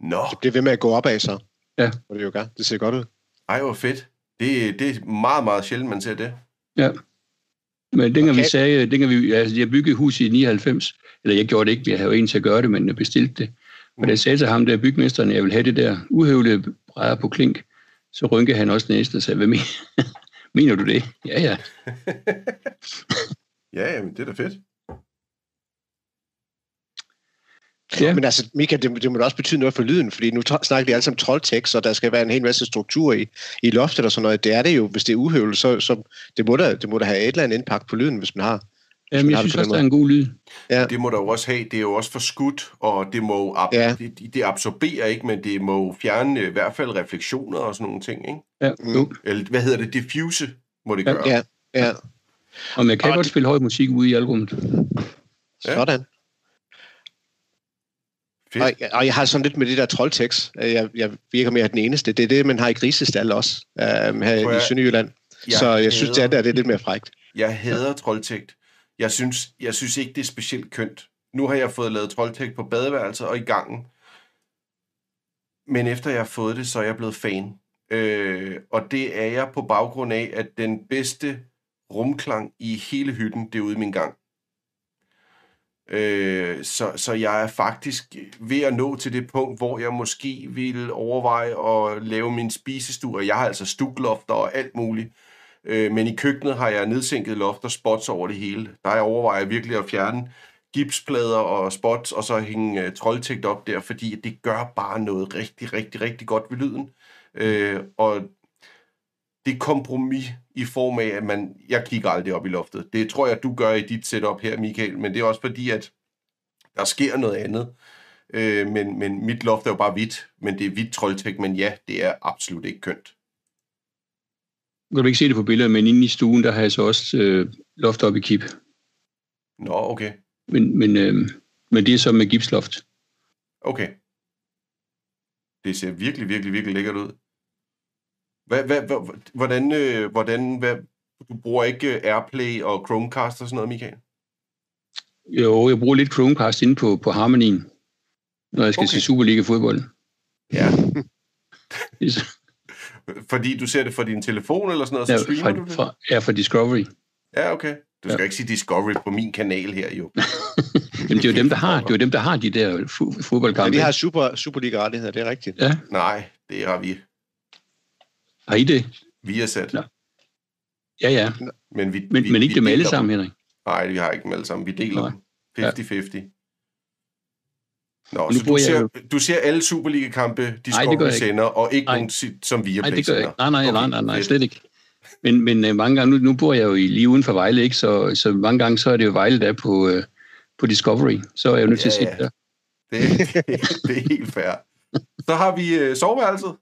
Nå. Det bliver ved med at gå opad så. Ja. Og det, jo gør. det ser godt ud. Ej, hvor fedt. Det, det er meget, meget sjældent, man ser det. Ja. Men dengang okay. vi sagde, dengang vi, altså jeg byggede hus i 99, eller jeg gjorde det ikke, jeg havde jo en til at gøre det, men jeg bestilte det. Og da jeg sagde til ham, der bygmesteren, at jeg vil have det der uhøvlede brædder på klink, så rynkede han også næste og sagde, hvad mener, Mener du det? Ja, ja. ja, jamen, det er da fedt. Ja. Men altså, Mika, det, det må da også betyde noget for lyden, fordi nu snakker vi alle sammen troldtekst, og der skal være en hel masse struktur i, i loftet og sådan noget. Det er det jo, hvis det er uhøvlet, så, så det, må da, det må da have et eller andet indpakt på lyden, hvis man har. Jamen, jeg synes også, der er en god lyd. Ja. Det må der jo også have. Det er jo også for skudt, og det må ab- ja. det, det absorberer ikke, men det må fjerne i hvert fald refleksioner og sådan nogle ting, ikke? Ja. Mm. Eller hvad hedder det? Diffuse må det ja. gøre. Ja, ja. Og man kan og godt det... spille høj musik ude i albummet. Ja. Sådan. Fedt. Og, og jeg har sådan lidt med det der troldtekst. Jeg, jeg virker mere den eneste. Det er det, man har i grisestal også, uh, her jeg, i Sønderjylland. Jeg så jeg hader, synes, det er, det er lidt mere frægt. Jeg hader troldtægt. Jeg synes, jeg synes ikke, det er specielt kønt. Nu har jeg fået lavet troldtægt på badeværelset og i gangen. Men efter jeg har fået det, så er jeg blevet fan. Øh, og det er jeg på baggrund af, at den bedste rumklang i hele hytten, det er ude i min gang. Øh, så, så jeg er faktisk ved at nå til det punkt, hvor jeg måske vil overveje at lave min spisestue. Jeg har altså stuklofter og alt muligt. Øh, men i køkkenet har jeg nedsænket loft og spots over det hele. Der jeg overvejer virkelig at fjerne gipsplader og spots, og så hænge øh, troldtægt op der, fordi det gør bare noget rigtig, rigtig, rigtig godt ved lyden. Øh, og det kompromis i form af, at man, jeg kigger aldrig op i loftet. Det tror jeg, du gør i dit setup her, Michael, men det er også fordi, at der sker noget andet. Øh, men, men mit loft er jo bare hvidt, men det er hvidt troldtægt, men ja, det er absolut ikke kønt. Nu kan du ikke se det på billedet, men inde i stuen, der har jeg så også øh, loft op i kip. Nå, okay. Men, men, øh, men det er så med gipsloft. Okay. Det ser virkelig, virkelig, virkelig lækkert ud. Hvad, hvad, hvad, hvordan, øh, hvordan hvad, du bruger ikke øh, Airplay og Chromecast og sådan noget, Michael? Jo, jeg bruger lidt Chromecast inde på, på Harmonien, når jeg skal okay. se Superliga-fodbold. Ja. Fordi du ser det fra din telefon eller sådan noget, så ja, streamer fra, du det? Fra, ja, fra Discovery. Ja, okay. Du skal ja. ikke sige Discovery på min kanal her, jo. Jamen, det er jo dem, der har, det er jo dem, der har de der fodboldkampe. Ja, de har super, Superliga-rettigheder, det er rigtigt. Ja. Nej, det har vi. Har I det? Vi har sat. Ja, ja. ja. Men, vi, men, vi, men ikke vi dem alle sammen, Henrik? Nej, vi har ikke dem alle sammen. Vi deler Nej. dem. 50-50. Nå, nu så du, ser, jeg... du ser alle Superliga-kampe, Discovery sender, og ikke nej. nogen, som vi Nej, det gør jeg ikke. Nej, nej, okay. nej, nej, nej, slet ikke. Men, men uh, mange gange, nu, nu bor jeg jo lige uden for Vejle, ikke? Så, så mange gange så er det jo Vejle, der er på, uh, på Discovery. Så er jeg jo nødt til ja, at se det der. Det, det, det er helt fair. Så har vi uh, soveværelset.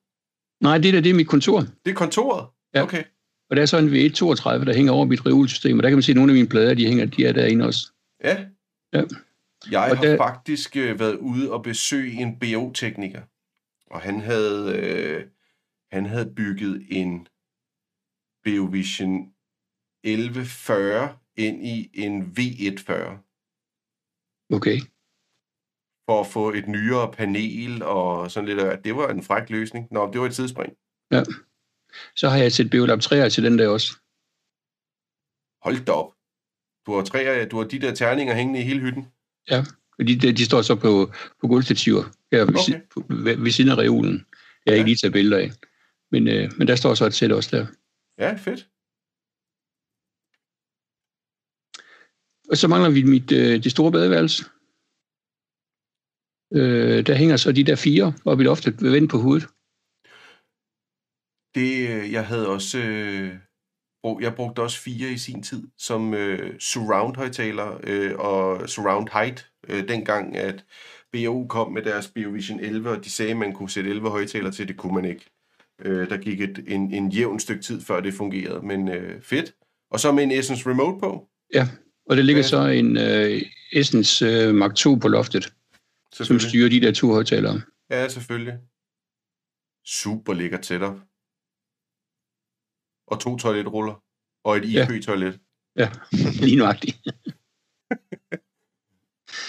Nej, det der, det er mit kontor. Det er kontoret? Ja. Okay. Og der er så en V132, der hænger over mit reolsystem, og der kan man se, at nogle af mine plader, de hænger, de er derinde også. Ja. Ja. Jeg Og har der- faktisk øh, været ude og besøge en BO-tekniker, og han havde, øh, han havde bygget en BioVision 1140 ind i en V140 Okay. For at få et nyere panel og sådan lidt. af- Det var en fræk løsning. Nå, det var et tidsspring. Så har jeg set Beolab 3'er til den der også. Hold da op. Du har, af- du har de der terninger hængende i hele hytten. Og de, de, står så på, på gulvstativer her ved, Okay. okay. på, ved, ved siden af reolen. Jeg har Ja. ikke lige taget billeder af. Men, øh, men der står så et sæt også der. Ja, fedt. Og så mangler vi mit, øh, det store badeværelse. Øh, der hænger så de der fire oppe i loftet ved vendt på hovedet. Det, øh, jeg havde også... Øh, jeg brugte også fire i sin tid som øh, surround-højtaler øh, og surround height, øh, dengang at BAU kom med deres BioVision 11, og de sagde, at man kunne sætte 11 højtaler til, det kunne man ikke. Øh, der gik et, en, en jævn stykke tid, før det fungerede, men øh, fedt. Og så med en Essence Remote på, Og der ligger Ja. så en øh, Essence øh, Mark 2 på loftet, som styrer de der to højtalere. Ja, selvfølgelig. Super lækkert setup. Og to toiletruller. Og et Ja. IP-toilet. Ja, lige nøjagtigt.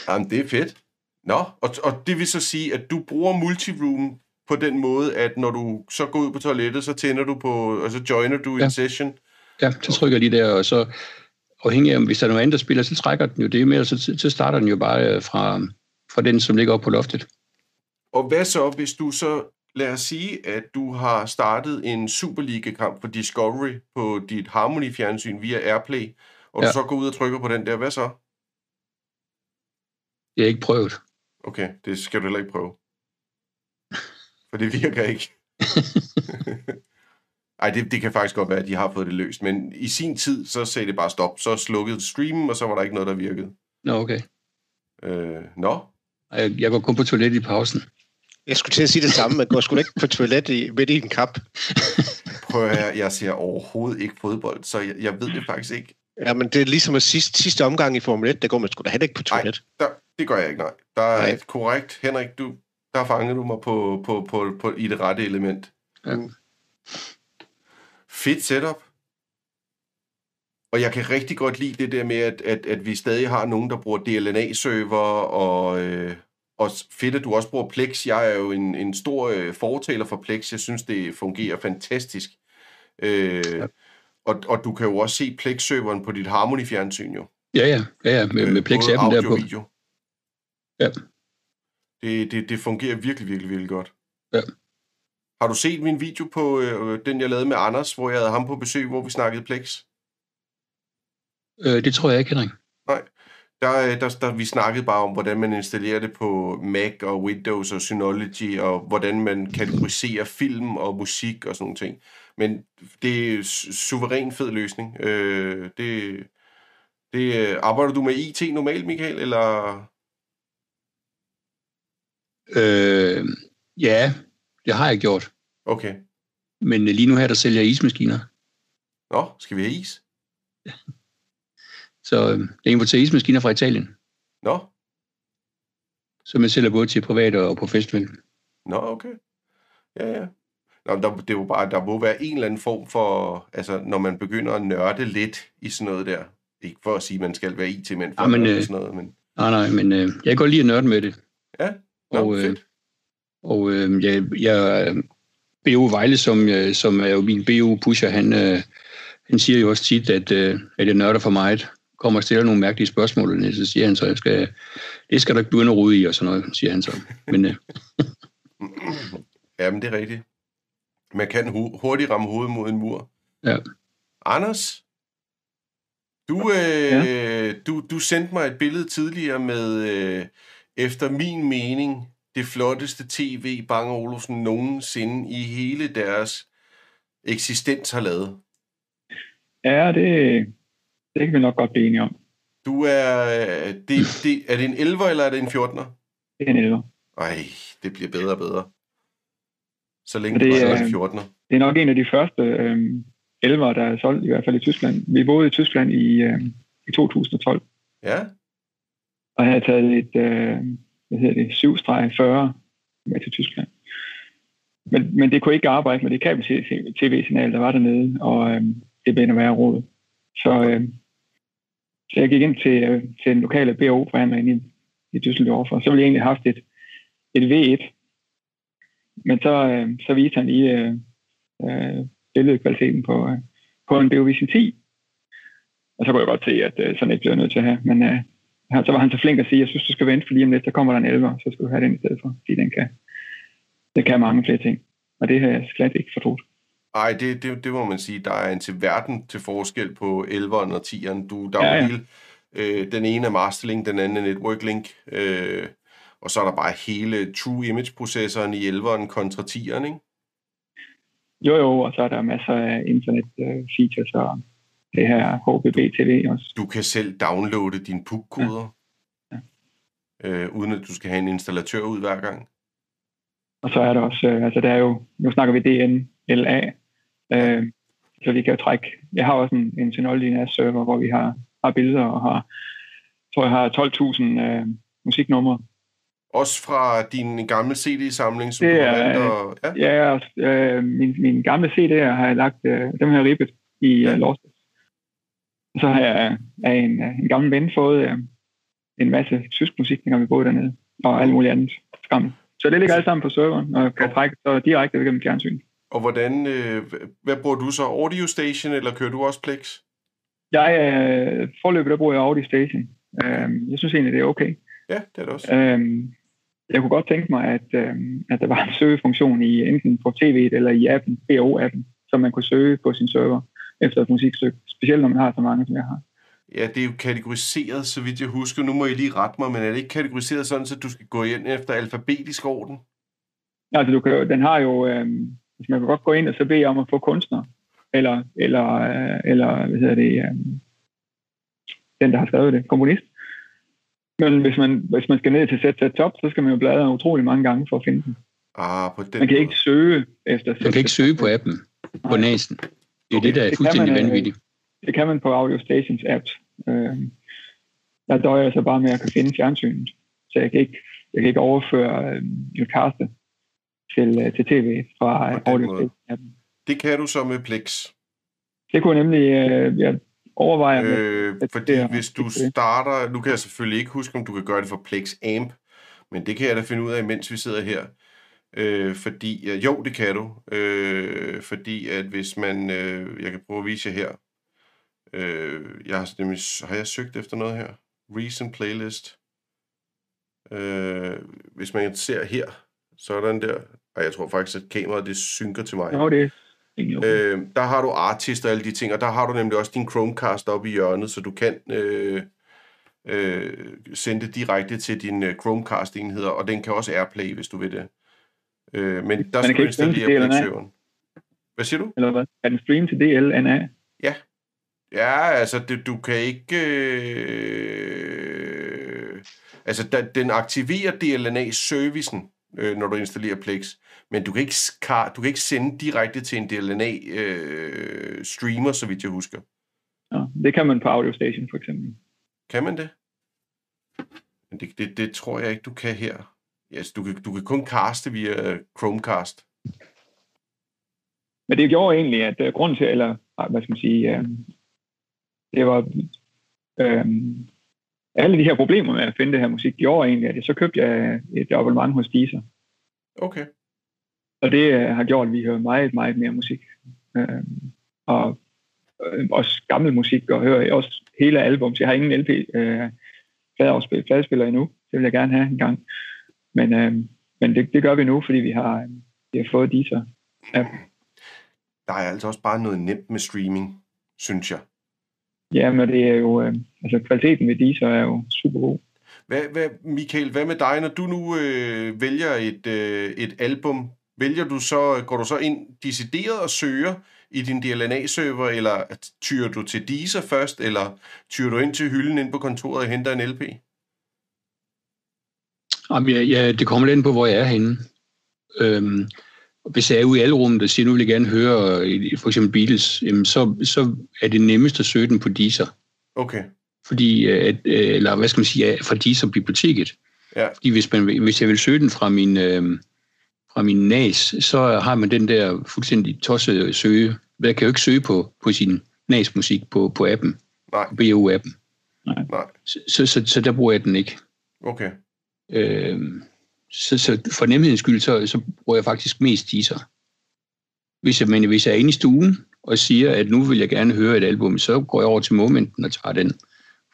Jamen, det er fedt. Nå, og, og det vil så sige, at du bruger multiroom på den måde, at når du så går ud på toilettet, så tænder du på, og så joiner du ja. Ja. en session. Ja, så trykker de der, og så afhængig af, om hvis der er nogen andre, der spiller, så trækker den jo det med, og så, så starter den jo bare øh, fra, fra den, som ligger oppe på loftet. Og hvad så, hvis du så, lad os sige, at du har startet en Superliga-kamp på Discovery på dit Harmony-fjernsyn via Airplay, og ja. Du så går ud og trykker på den der, hvad så? Det er ikke prøvet. Okay, det skal du heller ikke prøve. For det virker ikke. Ej, det, det kan faktisk godt være, at de har fået det løst, men i sin tid, så sagde det bare stop. Så slukkede streamen, og så var der ikke noget, der virkede. Nå, okay. Øh, nå, Jeg, jeg går kun på toilettet i pausen. Jeg skulle til at sige det samme. Man går sgu ikke på toilet i, midt i en kamp. prøv at høre, jeg ser overhovedet ikke fodbold, så jeg, jeg ved det faktisk ikke. Ja, men det er ligesom at sidste, sidste omgang i Formel 1, der går man sgu da heller ikke på Nej. toilet. Der, det gør jeg ikke, nej. Der er Nej. et korrekt. Henrik, du, der fangede du mig på, på, på, på, i det rette element. Ja. Fedt setup. Og jeg kan rigtig godt lide det der med, at, at, at vi stadig har nogen, der bruger DLNA-server, og, øh, og fedt, at du også bruger Plex. Jeg er jo en, en stor øh, fortaler for Plex. Jeg synes, det fungerer fantastisk. Øh, ja. og, og du kan jo også se Plex-serveren på dit Harmony-fjernsyn jo. Ja, ja, ja, ja med, med plex Både appen der audio på. og video. Ja. Det, det, det fungerer virkelig, virkelig, virkelig godt. Ja. Har du set min video på øh, den, jeg lavede med Anders, hvor jeg havde ham på besøg, hvor vi snakkede Plex? Øh, det tror jeg ikke, Henrik. Der, øh, der, der, vi snakkede bare om, hvordan man installerer det på Mac og Windows og Synology, og hvordan man kategoriserer film og musik og sådan nogle ting. Men det er su- suveræn fed løsning. Øh, det, det, øh, arbejder du med IT normalt, Michael, eller... Øh, ja, det har jeg gjort. Okay. Men lige nu her, der sælger jeg ismaskiner. Nå, skal vi have is? Så øh, jeg importerer ismaskiner fra Italien, Nå, som jeg sælger både til private og på festival. Nå, okay. Ja, ja. Nå, der, det er jo bare, der må være en eller anden form for, altså når man begynder at nørde lidt i sådan noget der, ikke for at sige, at man skal være IT-mand for Ja, men, øh, sådan noget, men Nej, nej, men øh, jeg kan godt lide at nørde med det. ja, Nå, og, øh, fedt. Og øh, jeg, jeg, øh, BO Vejle, som, øh, som er jo min BO-pusher, han, øh, han siger jo også tit, at, øh, at jeg nørder for meget. Kommer og stiller nogle mærkelige spørgsmål, og så siger han så, jeg skal, det skal du ikke begynde at rode i, og sådan noget, siger han så. Men øh, Ja, men det er rigtigt. Man kan hu- hurtigt ramme hovedet mod en mur. Ja. Anders, du, øh, ja. du, du sendte mig et billede tidligere med, øh, efter min mening, det flotteste tv, Bang Olufsen nogensinde i hele deres eksistens har lavet. Ja, det, det kan vi nok godt blive enige om. Du er, øh, det, det, er det en 11'er, eller er det en 14'er? Det er en 11. Ej, det bliver bedre og bedre. Så længe Det det, det er- en 14'er. Det er nok en af de første, øhm, 11'er, der er solgt, i hvert fald i Tyskland. Vi boede i Tyskland i, øh, i 2012. Ja. Og jeg havde taget et, øh, hvad hedder det, 7-40 med til Tyskland. Men, men det kunne ikke arbejde med det kabel-tv-signal, der var dernede, og øh, det blev være råd. Så, øh, så jeg gik ind til, øh, til den lokale BO-forhandler inde i, i Düsseldorf, og så ville jeg egentlig have haft et, et V1. Men så, øh, så viste han lige øh, øh, billedkvaliteten på, øh, på en BOVision 10. Og så kunne jeg godt se, at øh, sådan et blev jeg nødt til at have. Men øh, så var han så flink at sige, jeg synes, du skal vente, for lige om lidt, så kommer der en 11, så skal du have den i stedet for, fordi den kan, den kan mange flere ting. Og det har jeg slet ikke fortrudt. Ej, det, det, det må man sige. Der er en til verden til forskel på 11'eren og 10'eren. Du, der Ja, er ja. hele, øh, den ene er Masterlink, den anden er Network Link. Øh, og så er der bare hele True Image-processoren i 11'eren kontra 10'eren, ikke? Jo, jo, og så er der masser af internet-features og det her HBB-TV også. Du kan selv downloade dine PUC-koder, Ja. øh, uden at du skal have en installatør ud hver gang. Og så er der også, øh, altså der er jo, nu snakker vi DNLA, øh, så vi kan jo trække, jeg har også en, en Synology NAS server, hvor vi har, har billeder og har, tror jeg har 12.000 øh, musiknumre. Også fra din gamle CD-samling, som Det du har er, valgt at... Ja. Ja, og, øh, min, min gamle CD'er har jeg lagt, øh, dem har jeg ribbet i Ja. øh, Lost. Og så har jeg af en, øh, en gammel ven fået øh, en masse tysk musik, dengang vi boede dernede, og alt muligt andet skam. Så det ligger alt sammen på serveren, og kan trække så direkte gennem fjernsyn. Og hvordan, øh, hvad bruger du så? Audio Station, eller kører du også Plex? Jeg øh, forløbet, der bruger jeg Audi Station. Øh, jeg synes egentlig, det er okay. Ja, det er det også. Øh, jeg kunne godt tænke mig, at, øh, at der var en søgefunktion i enten på tv'et eller i appen, BO-appen, så man kunne søge på sin server efter et musikstykke. Specielt når man har så mange, som jeg har. Ja, det er jo kategoriseret, så vidt jeg husker. Nu må I lige rette mig, men er det ikke kategoriseret sådan, så du skal gå ind efter alfabetisk orden? Altså, du kan, den har jo, øh, hvis man kan godt gå ind og så bede om at få kunstner, eller, eller, øh, eller hvad hedder det, øh, den, der har skrevet det, komponist. Men hvis man, hvis man skal ned til set top, så skal man jo bladre utrolig mange gange for at finde den. Ah, på den Man kan måde. ikke søge efter Man kan ikke søge på appen på Nej. næsen. Det er Okay. det, der er Det fuldstændig man, øh, vanvittigt. Det kan man på Audio Stations app. Øh, der døjer jeg så bare med at kan finde fjernsynet. Så jeg kan ikke, jeg kan ikke overføre øh, et kaste til, øh, til tv fra øh, Audio. Det kan du så med Plex. Det kunne nemlig øh, jeg overveje. Øh, at fordi det hvis du er starter... Nu kan jeg selvfølgelig ikke huske, om du kan gøre det for Plex Amp, men det kan jeg da finde ud af, mens vi sidder her. Øh, fordi... øh, Jo, det kan du. Øh, fordi at hvis man... Øh, jeg kan prøve at vise jer her. Øh, jeg har, nemlig, har jeg søgt efter noget her? Recent playlist. Øh, hvis man ser her, sådan der. Og jeg tror faktisk, at kameraet det synker til mig. Nå, det. Øh, der har du artist og alle de ting, og der har du nemlig også din Chromecast oppe i hjørnet, så du kan øh, øh, sende det direkte til din øh, Chromecast-enheder, og den kan også Airplay, hvis du vil det. Øh, men der skal du installere. Plex-serveren. Hvad siger du? Eller hvad? Er den stream til DLNA? Ja, altså, det, du kan ikke... Øh, altså, da, den aktiverer DLNA-servicen, øh, når du installerer Plex, men du kan ikke, du kan ikke sende direkte til en DLNA-streamer, så vidt jeg husker. Ja, det kan man på Audio Station for eksempel. Kan man det? Men det, det, det tror jeg ikke, du kan her. Yes, du, kan, du kan kun caste via Chromecast. Men det gjorde egentlig, at uh, grunden til, eller hvad skal man sige, uh, det var uh, alle de her problemer med at finde det her musik, gjorde egentlig, at jeg, så købte jeg et abonnement hos Deezer. Okay. Og det uh, har gjort, at vi hører meget, meget mere musik. Uh, og uh, også gammel musik, og hører også hele album. Så jeg har ingen LP pladespiller, pladespiller endnu. Det vil jeg gerne have en gang. Men, uh, men det, det gør vi nu, fordi vi har, vi har fået Deezer. Der er altså også bare noget nemt med streaming, synes jeg. Ja, men det er jo, øh, altså kvaliteten ved Deezer er jo super god. Hvad, hvad, Michael, hvad med dig, når du nu øh, vælger et, øh, et album? Vælger du så, går du så ind decideret og søger i din DLNA-server, eller tyrer du til Deezer først, eller tyrer du ind til hylden ind på kontoret og henter en LP? Jamen, ja, ja, det kommer lidt ind på, hvor jeg er henne. Øhm, hvis jeg er ude i alrummet og siger, nu vil jeg gerne høre øh, for eksempel Beatles, jamen så, så er det nemmest at søge den på Deezer. Okay. Fordi, at, øh, eller hvad skal man sige, fra Deezer-biblioteket. Ja. Fordi hvis, man, hvis jeg vil søge den fra min, øh, fra min NAS, så har man den der fuldstændig tossede søge. Jeg kan jo ikke søge på, på sin NAS-musik på, på appen. Nej. På BU-appen. Nej. Nej. Så, så, så, så der bruger jeg den ikke. Okay. Øh, så, så for nemhedens skyld, så, så bruger jeg faktisk mest teaser. Hvis jeg, men hvis jeg er inde i stuen og siger, at nu vil jeg gerne høre et album, så går jeg over til Momenten og tager den.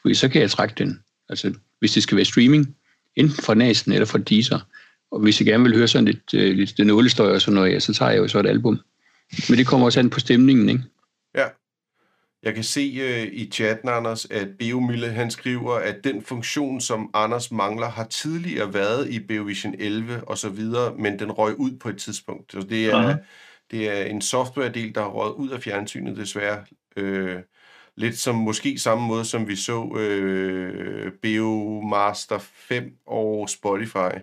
For så kan jeg trække den. Altså, hvis det skal være streaming, enten fra Næsen eller fra Deezer. Og hvis jeg gerne vil høre sådan lidt, øh, lidt nålestøj og sådan noget, ja, så tager jeg jo så et album. Men det kommer også an på stemningen, ikke? Ja. Jeg kan se øh, i chatten, Anders, at Beomille, han skriver, at den funktion, som Anders mangler, har tidligere været i Beovision 11 og så videre, men den røg ud på et tidspunkt. Så det er, Aha. det er en software-del, der har røget ud af fjernsynet, desværre. Øh, lidt som måske samme måde, som vi så øh, Beomaster 5 og Spotify.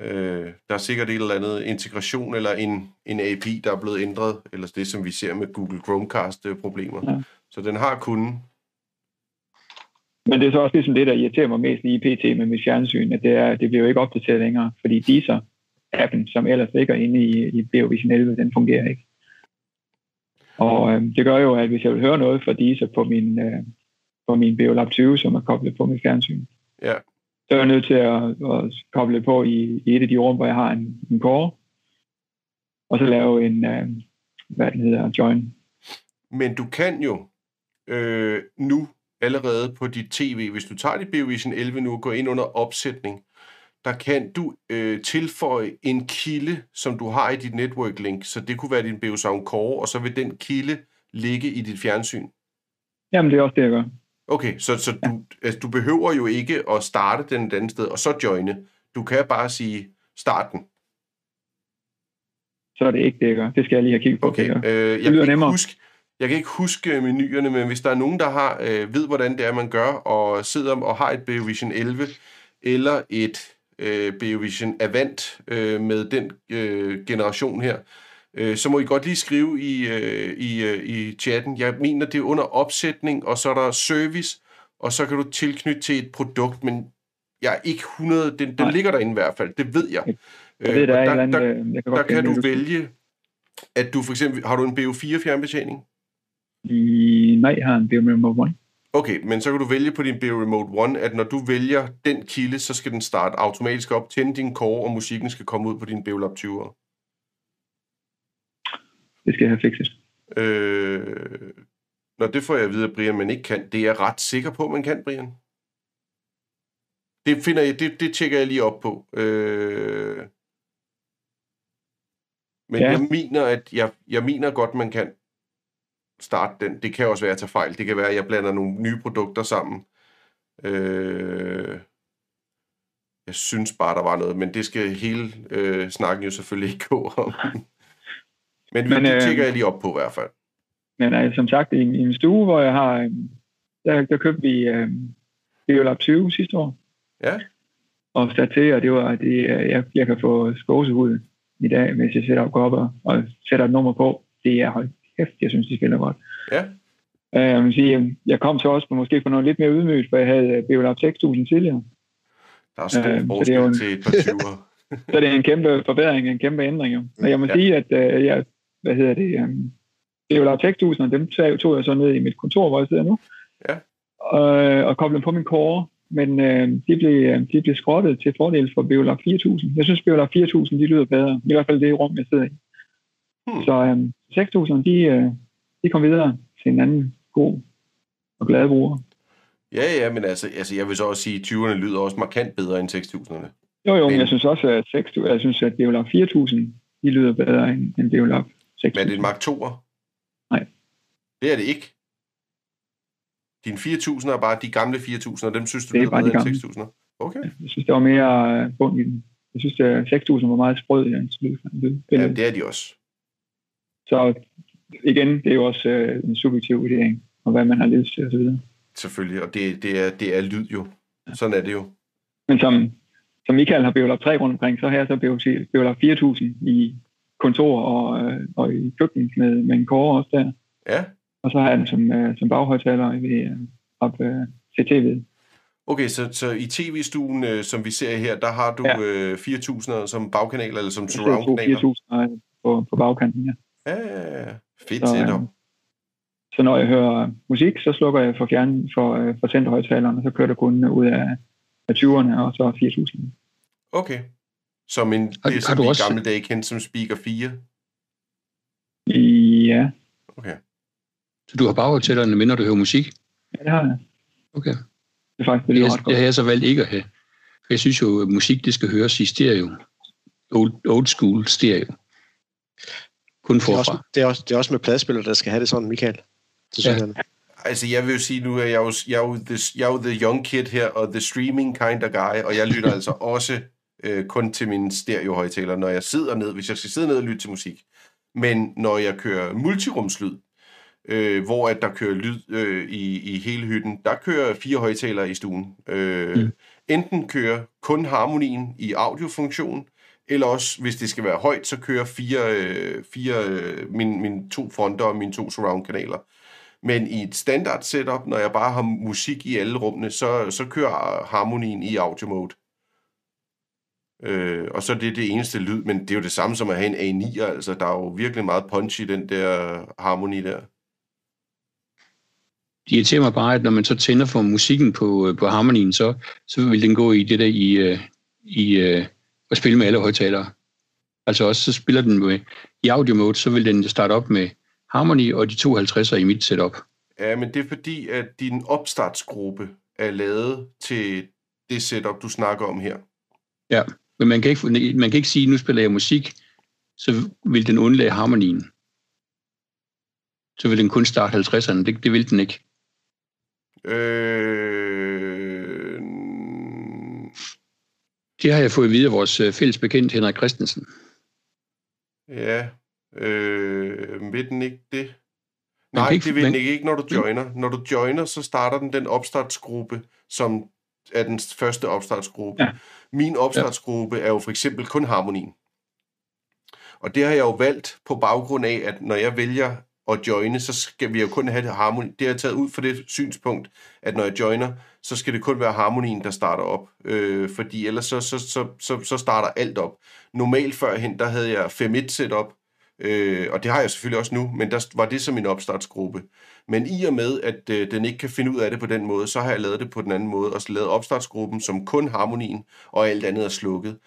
Øh, der er sikkert et eller andet integration eller en, en API, der er blevet ændret, eller det, som vi ser med Google Chromecast-problemer. Ja. Så den har kunden. Men det er så også ligesom det, der irriterer mig mest i PT med mit fjernsyn, at det, er, det bliver jo ikke opdateret længere, fordi Deezer appen, som ellers ligger inde i, i BOVision 11, den fungerer ikke. Og øh, det gør jo, at hvis jeg vil høre noget fra Deezer på min, øh, på min BOLab 20, som er koblet på mit fjernsyn, Ja. Så er jeg nødt til at, at koble på i, i et af de rum, hvor jeg har en, en core, og så lave en, øh, hvad den hedder, join. Men du kan jo øh, nu allerede på dit tv, hvis du tager dit BioVision 11 nu og går ind under opsætning, der kan du øh, tilføje en kilde, som du har i dit network link. Så det kunne være din BioSound Core, og så vil den kilde ligge i dit fjernsyn. Jamen, det er også det, jeg gør. Okay, så, så du, altså, du behøver jo ikke at starte den et andet sted, og så joine. Du kan bare sige, start den. Så er det ikke det, jeg gør. Det skal jeg lige have kigget på. Okay, det øh, jeg, lyder kan ikke nemmere. huske, jeg kan ikke huske menuerne, men hvis der er nogen, der har øh, ved, hvordan det er, man gør, og sidder og har et BioVision 11, eller et øh, BioVision Avant øh, med den øh, generation her, øh, så må I godt lige skrive i, øh, i, øh, i chatten. Jeg mener, det er under opsætning, og så er der service, og så kan du tilknytte til et produkt, men jeg er ikke 100... Den, den ligger derinde i hvert fald, det ved jeg. Jeg ved, der er der, andet, der, øh, jeg kan der kan du vælge, at du for eksempel... Har du en BO4 fjernbetjening? I, nej, jeg har en Beam Remote One. Okay, men så kan du vælge på din Bio Remote One, at når du vælger den kilde, så skal den starte automatisk op, tænde din core, og musikken skal komme ud på din Beolab 20'er. Det skal jeg have fikset. Øh, når det får jeg at vide, at Brian man ikke kan. Det er jeg ret sikker på, man kan, Brian. Det finder jeg, det, det tjekker jeg lige op på. Øh, men ja. jeg mener, at jeg, jeg mener godt, man kan starte den. Det kan også være, at jeg tager fejl. Det kan være, at jeg blander nogle nye produkter sammen. Øh, jeg synes bare, der var noget, men det skal hele øh, snakken jo selvfølgelig ikke gå om. Men, men det øh, tjekker jeg lige op på i hvert fald. Men altså, som sagt, i, en- i en stue, hvor jeg har... øh, Der, der købte vi øh, Biolab 20 sidste år. Ja. Og sat til, og det var, det, øh, jeg, jeg kan få skåsehud i dag, hvis jeg sætter kopper og sætter et nummer på. Det er hold kæft, jeg synes, de spiller godt. Ja. Øh, jeg, vil sige, øh, jeg kom så også på, måske på noget lidt mere ydmygt, for jeg havde øh, Biolab 6000 tidligere. Der er stor Øh, øh, forskel det til et par 20'er. Så det er en kæmpe forbedring, en kæmpe ændring. Jo. Og jeg må ja. sige, at øh, jeg, hvad hedder det, um, det er jo 6000, og dem tog, jeg så ned i mit kontor, hvor jeg sidder nu, Ja. og, og koblede på min core, men øh, de, blev, øh, de blev skrottet til fordel for Beolab 4000. Jeg synes, Beolab 4000, de lyder bedre. I hvert fald det rum, jeg sidder i. Hmm. Så øh, 6000, de, øh, de kom videre til en anden god og glad bruger. Ja, ja, men altså, altså jeg vil så også sige, at 20'erne lyder også markant bedre end 6000'erne. Jo, jo, men jeg synes også, at 6000, jeg synes, at Beolab 4000, de lyder bedre end, end Beolab 6000. Men er det en Mark 2'er? Nej. Det er det ikke. Din 4000 er bare de gamle 4000, og dem synes du Det er bare de gamle. 6000'er? Okay. Jeg synes, der var mere øh, bund i den. Jeg synes, at 6.000 var meget sprød i hans lyd. Ja, Ja, det er de også. Så igen, det er jo også øh, en subjektiv vurdering, og hvad man har lyst til osv. Selvfølgelig, og det, det, er, det er lyd jo. Sådan er det jo. Men som, som Michael har Beolab 3 rundt omkring, så har jeg så Beolab 4.000 i kontor og, øh, og i køkkenet med, med en kåre også der. Ja. Og så har jeg den som, øh, som baghøjtaler ved, øh, op øh, til tv'et. Okay, så, så i tv-stuen, øh, som vi ser her, der har du Ja. øh, 4.000 som bagkanaler, eller som surround-kanaler? 4.000 på, på bagkanten, ja. Ja, ja, ja. Fedt Så, setup. øh, Så når jeg hører musik, så slukker jeg for fjern for, øh, for centerhøjtaleren, og så kører det kun ud af, af 20'erne, og så 4.000. Okay. Som en, Har- det, har som du vi i også- gamle dage kendte som Speaker 4. Ja, Okay. Så du har baghøjtalerne med, når du hører musik? ja det har jeg. Okay. Det er faktisk det Det, har- ret det har jeg så valgt ikke at have. For jeg synes jo, at musik det skal høres i stereo. Old, old school stereo. Kun Det er, også, forfra. det, er også, det er også med pladespiller, der skal have det sådan, Michael. Det Ja. synes jeg. Altså, jeg vil jo sige, nu er jeg jo, jeg er jo, the, jeg er jo the young kid her, og the streaming kind of guy, og jeg lytter altså også øh, kun til mine stereohøjtaler, når jeg sidder ned, hvis jeg skal sidde ned og lytte til musik. Men når jeg kører multirumslyd, øh, hvor at der kører lyd øh, i, i hele hytten, der kører fire højtalere i stuen. Øh, Mm. Enten kører kun harmonien i audiofunktion, eller også, hvis det skal være højt, så kører fire, øh, fire øh, mine, mine to fronter og mine to surround-kanaler. Men i et standard setup, når jeg bare har musik i alle rummene, så, så kører harmonien i audio mode. Øh, og så er det det eneste lyd, men det er jo det samme som at have en A9, altså der er jo virkelig meget punch i den der harmoni der. Det irriterer mig bare, at når man så tænder for musikken på, øh, på harmonien, så, så vil den gå i det der i, øh, i øh, at spille med alle højtalere. Altså også, så spiller den med, i audio mode, så vil den starte op med harmoni og de 52'er i mit setup. Ja, men det er fordi, at din opstartsgruppe er lavet til det setup, du snakker om her. Men man kan ikke, man kan ikke sige, nu spiller jeg musik, så vil den undlade harmonien. Så vil den kun starte 50'erne. Det, det vil den ikke. Øh... Det har jeg fået at vide af vores øh, fælles bekendt, Henrik Christensen. Ja, øh, vil den ikke det? Nej, ikke- det vil den ikke, ikke, når du joiner. Når du joiner, så starter den den opstartsgruppe, som er den første opstartsgruppe. Ja. Min opstartsgruppe er jo for eksempel kun harmonien. Og det har jeg jo valgt på baggrund af, at når jeg vælger at joine, så skal vi jo kun have det harmoni. Det har jeg taget ud for det synspunkt, at når jeg joiner, så skal det kun være harmonien, der starter op. Øh, fordi ellers så, så, så, så, så starter alt op. Normalt førhen, der havde jeg 5-1 setup, øh, og det har jeg selvfølgelig også nu, men der var det som min opstartsgruppe. Men i og med, at øh, den ikke kan finde ud af det på den måde, så har jeg lavet det på den anden måde, og så lavet opstartsgruppen som kun harmonien, og alt andet er slukket.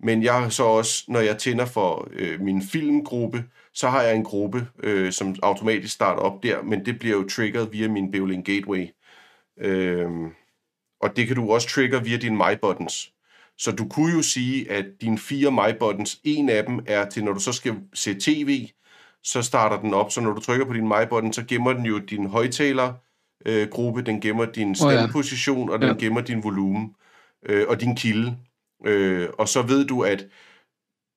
Men jeg har så også, når jeg tænder for øh, min filmgruppe, så har jeg en gruppe, øh, som automatisk starter op der, men det bliver jo triggeret via min Beolink Gateway. Øh, og det kan du også trigger via dine My-buttons. Så du kunne jo sige, at dine fire My-buttons, en af dem er til, når du så skal se tv, så starter den op, så når du trykker på din My-button, så gemmer den jo din højtaler øh, gruppe, den gemmer din stemmeposition, og den Ja. gemmer din volumen øh, og din kilde. Øh, og så ved du, at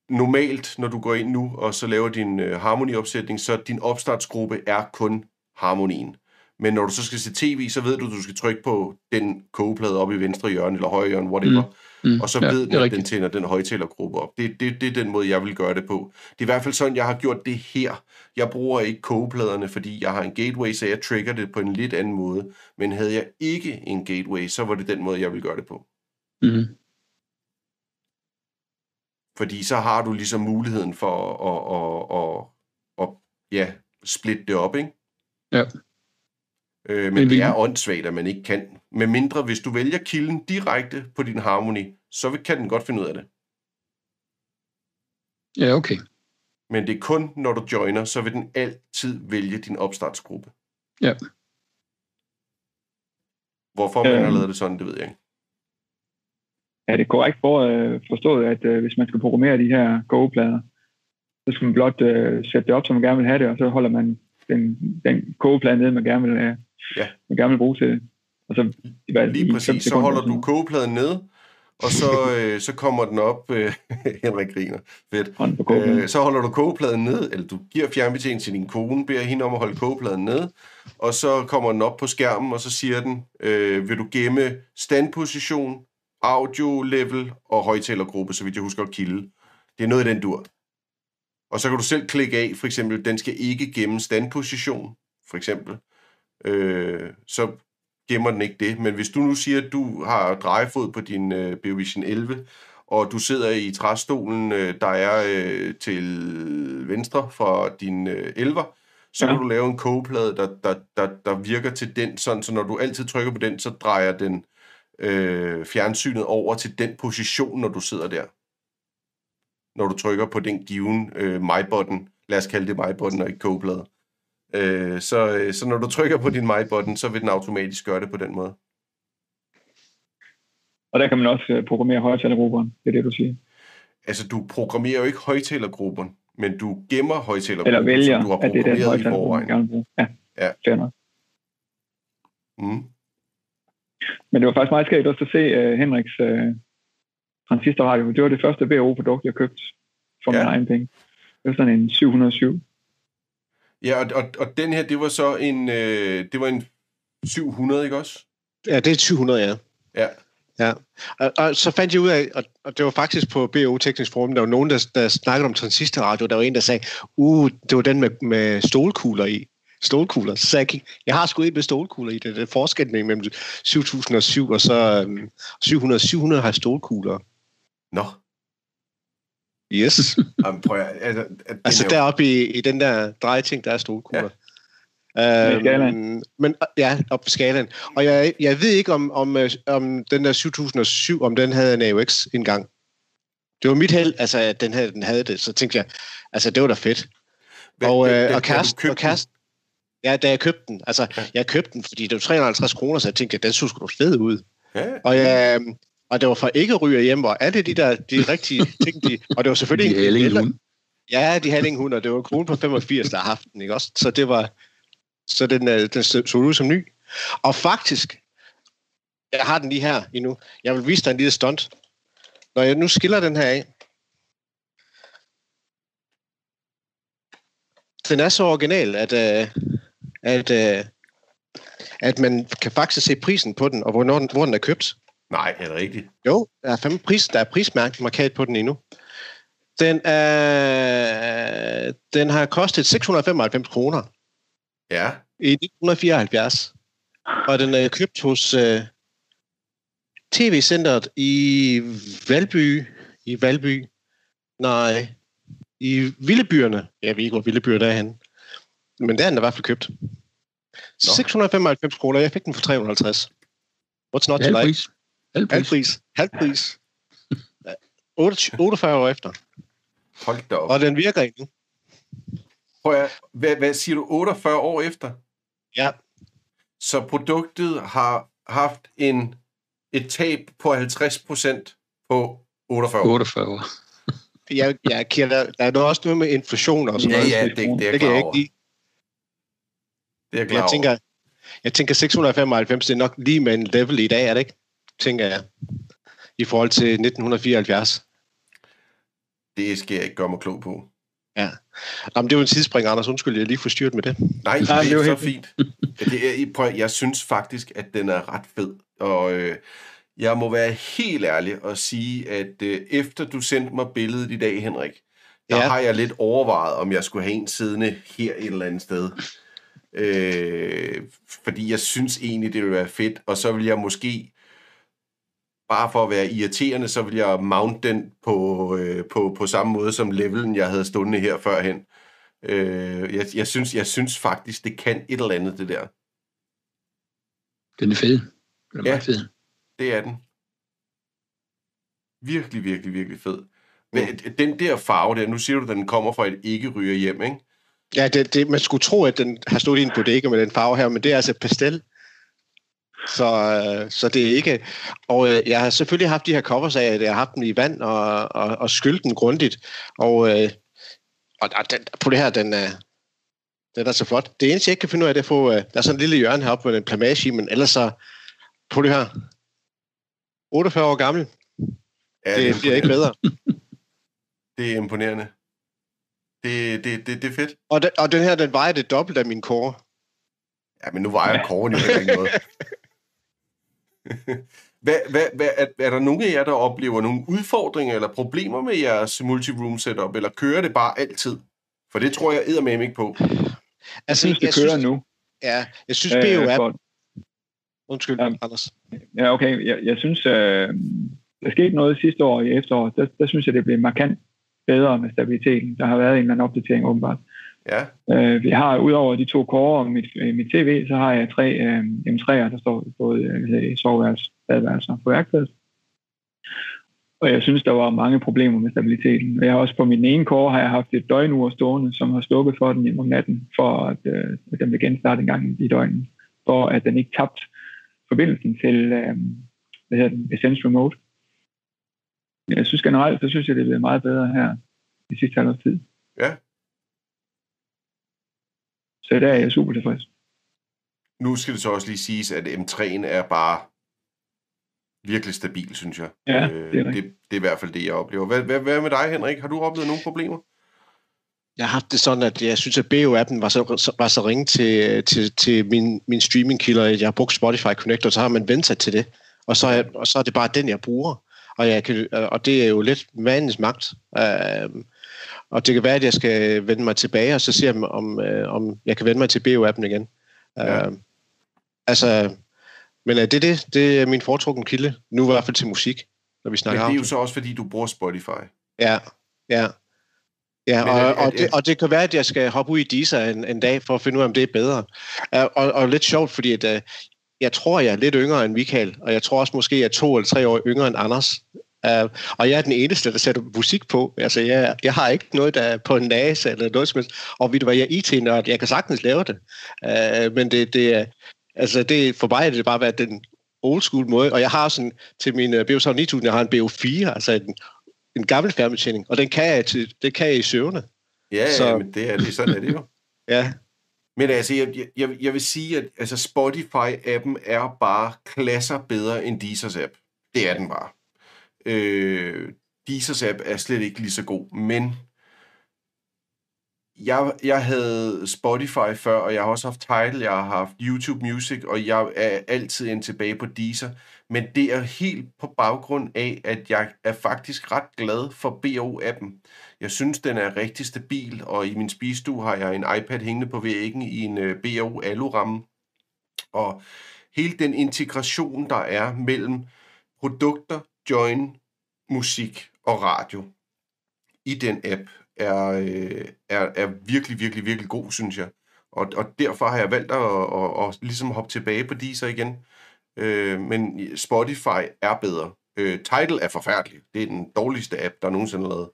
normalt, når du går ind nu, og så laver din øh, harmoniopsætning, så din opstartsgruppe er kun harmonien. Men når du så skal se tv, så ved du, at du skal trykke på den kogeplade oppe i venstre hjørne, eller højre hjørne, whatever. Mm. Mm, Og så ja, ved den, at den tænder den højtalergruppe op. Det, det, det er den måde, jeg vil gøre det på. Det er i hvert fald sådan, jeg har gjort det her. Jeg bruger ikke kogepladerne, fordi jeg har en gateway, så jeg trigger det på en lidt anden måde. Men havde jeg ikke en gateway, så var det den måde, jeg vil gøre det på. Mm. Fordi så har du ligesom muligheden for at, at, at, at, at ja, splitte det op, ikke? Ja. Øh, men, Men det er åndssvagt, at man ikke kan. Med mindre, hvis du vælger kilden direkte på din harmoni, så vil- kan den godt finde ud af det. Ja, okay. Men det er kun, når du joiner, så vil den altid vælge din opstartsgruppe. Ja. Hvorfor man har Øhm. lavet det sådan, det ved jeg ikke. Er det korrekt for, øh, forstået, at øh, hvis man skal programmere de her kogeplader, så skal man blot øh, sætte det op, som man gerne vil have det, og så holder man den, den kogeplade nede, man gerne vil, øh, Ja. man gerne vil bruge til det. Og så, hvad, Lige præcis. Så holder du kogepladen nede, og så, øh, så kommer den op. Øh, Henrik griner. Fedt. Øh, så holder du kogepladen ned, eller du giver fjernbetjeningen til din kone, beder hende om at holde kogepladen ned, og så kommer den op på skærmen, og så siger den, øh, vil du gemme standposition, audio level og højtalergruppe, så vidt jeg husker, og kilde. Det er noget i den dur. Og så kan du selv klikke af, for eksempel, den skal ikke gemme standposition, for eksempel. Øh, så gemmer den ikke det. Men hvis du nu siger, at du har drejefod på din øh, Beovision 11, og du sidder i træstolen, øh, der er øh, til venstre for din øh, 11'er, så ja. kan du lave en kogeplade, der, der, der, der virker til den, sådan, så når du altid trykker på den, så drejer den øh, fjernsynet over til den position, når du sidder der. Når du trykker på den given øh, my-button, lad os kalde det my-button og ikke kogeplade. Øh, så, øh, så når du trykker på din my-button, så vil den automatisk gøre det på den måde. Og der kan man også øh, programmere højtalergrupperne, det er det, du siger. Altså, du programmerer jo ikke højtalergrupperne, men du gemmer højtalergruppen, Eller vælger, som du har at det er den programmeret i forvejen. Ja, Ja. fair nok. Mm. Men det var faktisk meget skægt også at se uh, Henriks uh, transistorradio. Det var det første BO-produkt, jeg købte for ja. min egen penge. Det var sådan en 707. Ja, og, og, og den her, det var så en, øh, det var en 700, ikke også? Ja, det er 700, ja. Ja. Ja, og, og så fandt jeg ud af, og, og det var faktisk på BO Teknisk Forum, der var nogen, der, der snakkede om transistorradio, der var en, der sagde, uh, det var den med, med stålkugler i. Stålkugler. Så sagde jeg, jeg har sgu et med stålkugler i. Det er forskellen mellem 7007 og så øhm, 700. 700 har stålkugler. Nå, Yes. Jamen, prøv at, altså, at altså er jo- deroppe i, i den der drejeting, der er stålkugler. Med Øhm, skalaen. men ja, op på skalaen. Og jeg, jeg ved ikke, om, om, øh, om den der 7007, om den havde en AUX engang. Det var mit held, altså, at den havde, den havde det. Så tænkte jeg, altså, det var da fedt. Hvad- og, øh, og Karsten, og Karsten, ja, da jeg købte den, altså, Ja. ja. jeg købte den, fordi det var 350 kroner, så jeg tænkte, at den så sgu da fed ud. Ja, Og, jeg, og det var fra ikke ryger hjem, og alle de der, de rigtige ting, de, og det var selvfølgelig De havde en ingen hund. Ja, de havde ingen hund, og det var en kone på 85, der har haft den, ikke også? Så det var, så den, øh, den så så ud som ny. Og faktisk, jeg har den lige her endnu. Jeg vil vise dig en lille stunt. Når jeg nu skiller den her af, den er så original, at, øh, at, øh, at man kan faktisk se prisen på den, og hvornår den, hvor den er købt. Nej, er det rigtigt? Jo, der er fem pris, der er prismærket markat på den endnu. Den, er, den har kostet 695 kroner Ja, i 1974. Og den er købt hos uh, TV-centret i Valby. I Valby. Nej, i Villebyerne. Jeg ved ikke, hvor Villebyerne er henne. Men der er den i hvert fald købt. 695 kroner. Jeg fik den for 350. What's not to like? pris. Halv Halv pris. pris. Halv pris. 28 48 år efter. hold da op. Og den virker endnu. Prøv at, hvad, hvad siger du, 48 år efter? Ja. Så produktet har haft en, et tab på 50% på 48 år. 48 år. Jeg, jeg kender, der er nu også noget med inflation og sådan Ja, noget. ja, det, det er jeg det kan klar jeg over. ikke lide. Det er jeg klar Jeg tænker, jeg tænker 695, det er nok lige med en level i dag, er det ikke? Tænker jeg. I forhold til 1974. over. Det skal jeg ikke gøre mig klog på. Jamen, det var en tidsspring, Anders. Undskyld, jeg lige forstyrret med det. Nej, Nej, det det er så helt fint. Ja, Det er, prøv, jeg synes faktisk, at den er ret fed. Og øh, jeg må være helt ærlig og sige, at øh, efter du sendte mig billedet i dag, Henrik, der Ja. har jeg lidt overvejet, om jeg skulle have en siddende her et eller andet sted. Øh, fordi jeg synes egentlig, det ville være fedt. Og så vil jeg måske, bare for at være irriterende, så vil jeg mount den på, øh, på, på samme måde som levelen, jeg havde stående her førhen. Øh, jeg, jeg, synes, jeg synes faktisk, det kan et eller andet, det der. Den er fed. Den er Ja. meget fed. Det er den. Virkelig, virkelig, virkelig fed. Men den der farve der, nu siger du, at den kommer fra et ikke ryger hjem, ikke? Ja, det, det, man skulle tro, at den har stået i en bodega med den farve her, men det er altså pastel. Så, øh, så det er ikke... Og øh, jeg har selvfølgelig haft de her covers af, at jeg har haft dem i vand og, og, og skyldt den grundigt. Og, øh, og, og den, på det her, den er, den er så flot. Det eneste, jeg ikke kan finde ud af, det er at få... Øh, der er sådan en lille hjørne heroppe med en plamage i, men ellers så... På det her. 48 år gammel. Ja, Det bliver ikke bedre. Det er imponerende. Det, det, det, det er fedt. Og, den, og den her, den vejer det dobbelt af min core. Ja, men nu vejer Kåren jo ikke noget. Hvad, hvad, hvad, er, er der nogen af jer, der oplever nogle udfordringer eller problemer med jeres multi-room setup, eller kører det bare altid? For det tror jeg eddermame ikke på. Altså, jeg synes, det jeg kører synes, nu. Ja, jeg synes, øh, BO er... For... Undskyld, ja, Anders. Ja, okay. Jeg, jeg synes, øh, der skete noget sidste år i efteråret. Der, der synes jeg, det blev markant bedre med stabiliteten. Der har været en eller anden opdatering åbenbart. Ja. Øh, vi har udover de to kårer og mit, øh, mit tv, så har jeg tre øh, M3'er, der står både øh, i soveværelse, badeværelse og på værkstedet. Og jeg synes, der var mange problemer med stabiliteten. Og jeg har også på min ene kåre har jeg haft et døgnur stående, som har slukket for den om natten, for at, øh, at den vil genstarte en gang i døgnet, for at den ikke tabte forbindelsen til øh, hvad hedder den, Essence Remote. Jeg synes generelt, så synes jeg, det er blevet meget bedre her i sidste halvårs tid. Ja. Så der er jeg super tilfreds. Nu skal det så også lige siges, at M3'en er bare virkelig stabil, synes jeg. Ja, øh, det, er det, det er i hvert fald det, jeg oplever. Hvad, hvad, hvad med dig, Henrik? Har du oplevet nogle problemer? Jeg har haft det sådan, at jeg synes, at BO-appen var så, var så ringe til, til, til min, min streaming-kilder, at jeg har brugt Spotify Connector, så har man vendt sig til det. Og så, er, og så er det bare den, jeg bruger. Og, jeg kan, og det er jo lidt vanens magt. Uh, og det kan være, at jeg skal vende mig tilbage, og så se, om, om, øh, om jeg kan vende mig til BO-appen igen. Ja. Uh, altså, men det er det. Det er min foretrukne kilde. Nu i hvert fald til musik, når vi snakker Men det er jo så også, fordi du bruger Spotify. Ja, ja. Ja, og, og, og, det, og det kan være, at jeg skal hoppe ud i Deezer en, en dag, for at finde ud af, om det er bedre. Uh, og, og lidt sjovt, fordi at, uh, jeg tror, jeg er lidt yngre end Michael, og jeg tror også måske, jeg er to eller tre år yngre end Anders. Uh, og jeg er den eneste, der sætter musik på. Altså, jeg, jeg har ikke noget, der er på en næse eller noget som helst. Og ved du hvad, jeg er IT-nørd, jeg kan sagtens lave det. Uh, men det, det er, altså, det, for mig er det bare været den old school måde. Og jeg har sådan, til min uh, BO 9000, jeg har en BO4, altså en, en gammel fjernbetjening, og den kan jeg, til, det kan jeg i søvne. Ja, ja, så, men det er, det, sådan er det jo. ja. Men altså, jeg, jeg, jeg vil sige, at altså Spotify-appen er bare klasser bedre end Deezers app. Det er den bare. Øh, Deezers app er slet ikke lige så god, men jeg, jeg havde Spotify før, og jeg har også haft Tidal, jeg har haft YouTube Music, og jeg er altid ind tilbage på Deezer. Men det er helt på baggrund af, at jeg er faktisk ret glad for BO-appen. Jeg synes, den er rigtig stabil, og i min spisestue har jeg en iPad hængende på væggen i en øh, BO aluramme. Og hele den integration, der er mellem produkter, join, musik og radio i den app, er, øh, er, er virkelig, virkelig, virkelig god, synes jeg. Og, og derfor har jeg valgt at, at, at, at ligesom hoppe tilbage på Deezer igen. Øh, men Spotify er bedre. Øh, Tidal er forfærdelig. Det er den dårligste app, der nogensinde er lavet.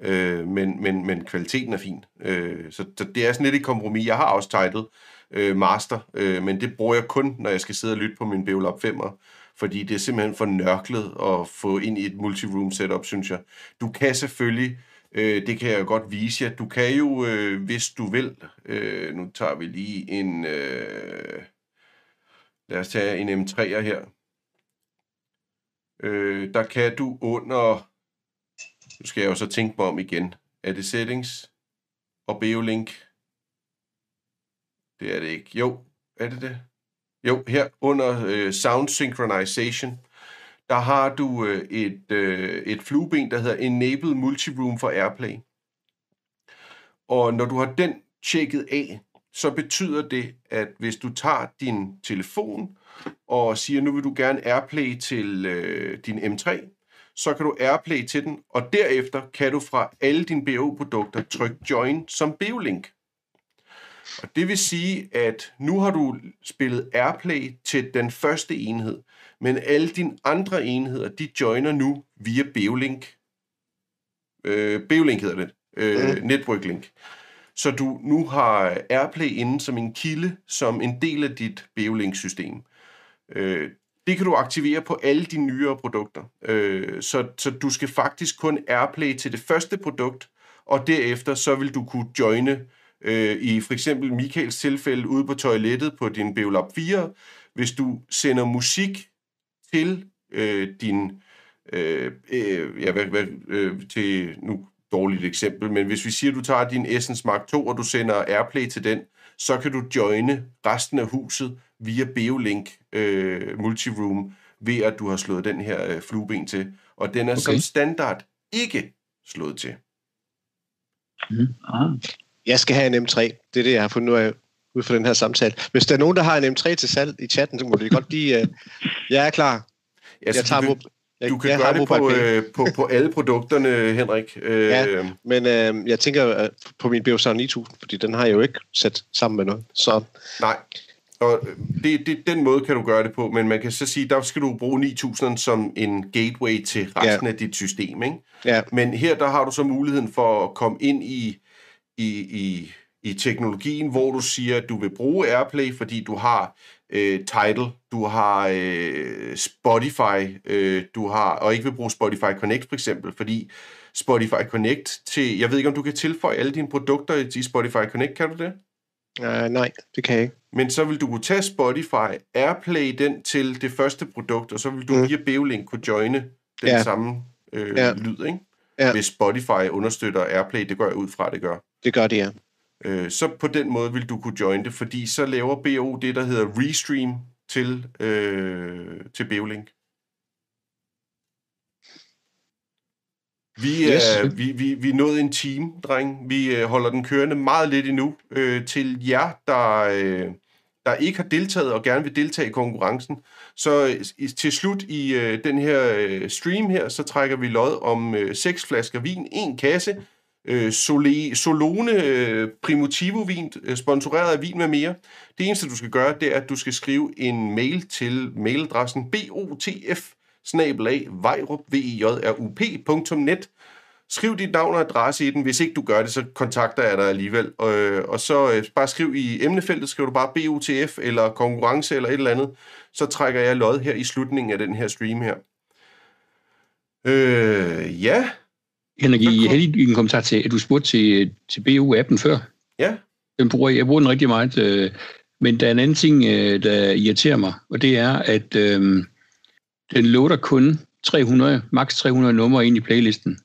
Øh, men, men, men kvaliteten er fin. Øh, så, så det er sådan lidt et kompromis. Jeg har også Tidal øh, Master, øh, men det bruger jeg kun, når jeg skal sidde og lytte på min Beolab 5'er fordi det er simpelthen for nørklet at få ind i et multiroom setup, synes jeg. Du kan selvfølgelig Øh, det kan jeg godt vise jer. Du kan jo, øh, hvis du vil, øh, nu tager vi lige en, øh, lad os tage en M3'er her. Øh, der kan du under, nu skal jeg jo så tænke mig om igen, er det settings og Beolink? Det er det ikke. Jo, er det det? Jo, her under øh, Sound Synchronization, der har du øh, et, øh, et flueben, der hedder Enable Multiroom for Airplay. Og når du har den tjekket af, så betyder det, at hvis du tager din telefon og siger, nu vil du gerne Airplay til øh, din M3, så kan du Airplay til den, og derefter kan du fra alle dine BO-produkter trykke Join som BO-link. Og det vil sige, at nu har du spillet Airplay til den første enhed, men alle dine andre enheder, de joiner nu via Beolink. Øh, Beolink hedder det. Øh, mm. Network Link. Så du nu har Airplay inde som en kilde, som en del af dit Beolink-system. Øh, det kan du aktivere på alle de nyere produkter. Øh, så, så du skal faktisk kun Airplay til det første produkt, og derefter så vil du kunne joine øh, i for eksempel Michaels tilfælde ude på toilettet på din Beolab 4. Hvis du sender musik til øh, din, øh, øh, ja, hvad, hvad, øh, til, nu dårligt eksempel, men hvis vi siger, at du tager din Essence Mark 2, og du sender Airplay til den, så kan du joine resten af huset via Beolink øh, Multiroom ved at du har slået den her øh, flueben til. Og den er okay. som standard ikke slået til. Mm. Ah. Jeg skal have en M3. Det er det, jeg har fundet ud af ud fra den her samtale. Hvis der er nogen, der har en M3 til salg i chatten, så må det godt lige... Uh, jeg er klar. Ja, jeg tager du, kan, jeg, du kan jeg gøre det på, øh, på, på alle produkterne, Henrik. Øh, ja, men øh, jeg tænker på min Beosar 9000, fordi den har jeg jo ikke sat sammen med noget. Så. Nej, og det, det, den måde kan du gøre det på, men man kan så sige, der skal du bruge 9000 som en gateway til resten ja. af dit system. Ikke? Ja. Men her der har du så muligheden for at komme ind i, i, i, i teknologien, hvor du siger, at du vil bruge AirPlay, fordi du har øh, Tidal, du har øh, Spotify, øh, du har, og ikke vil bruge Spotify Connect for eksempel, fordi Spotify Connect til, jeg ved ikke, om du kan tilføje alle dine produkter i Spotify Connect, kan du det? Uh, nej, det kan jeg ikke. Men så vil du kunne tage Spotify, Airplay den til det første produkt, og så vil du mm. via Beolink kunne joine den ja. samme øh, ja. lyd, ikke? Ja. Hvis Spotify understøtter Airplay, det går jeg ud fra, det gør. Det gør det, ja. Øh, så på den måde vil du kunne join det, fordi så laver BO det, der hedder Restream til, øh, til Beolink. Vi yes. vi, vi, vi er nået en time, dreng. Vi øh, holder den kørende meget lidt endnu. Øh, til jer, der, øh, der ikke har deltaget og gerne vil deltage i konkurrencen, så øh, til slut i øh, den her øh, stream her, så trækker vi lod om øh, seks flasker vin, en kasse, øh, Sole, Solone øh, Primitivo vin, øh, sponsoreret af vin med mere. Det eneste, du skal gøre, det er, at du skal skrive en mail til mailadressen botf vejrup.net. Skriv dit navn og adresse i den. Hvis ikke du gør det, så kontakter jeg dig alligevel. Og, øh, og så øh, bare skriv i emnefeltet, skriv du bare BOTF eller konkurrence eller et eller andet. Så trækker jeg lod her i slutningen af den her stream her. Øh, ja, Henrik, I havde en kommentar til, at du spurgte til, til BU-appen før. Ja. Den bruger, jeg bruger den rigtig meget. Øh, men der er en anden ting, øh, der irriterer mig, og det er, at øh, den loader kun 300, maks 300 numre ind i playlisten.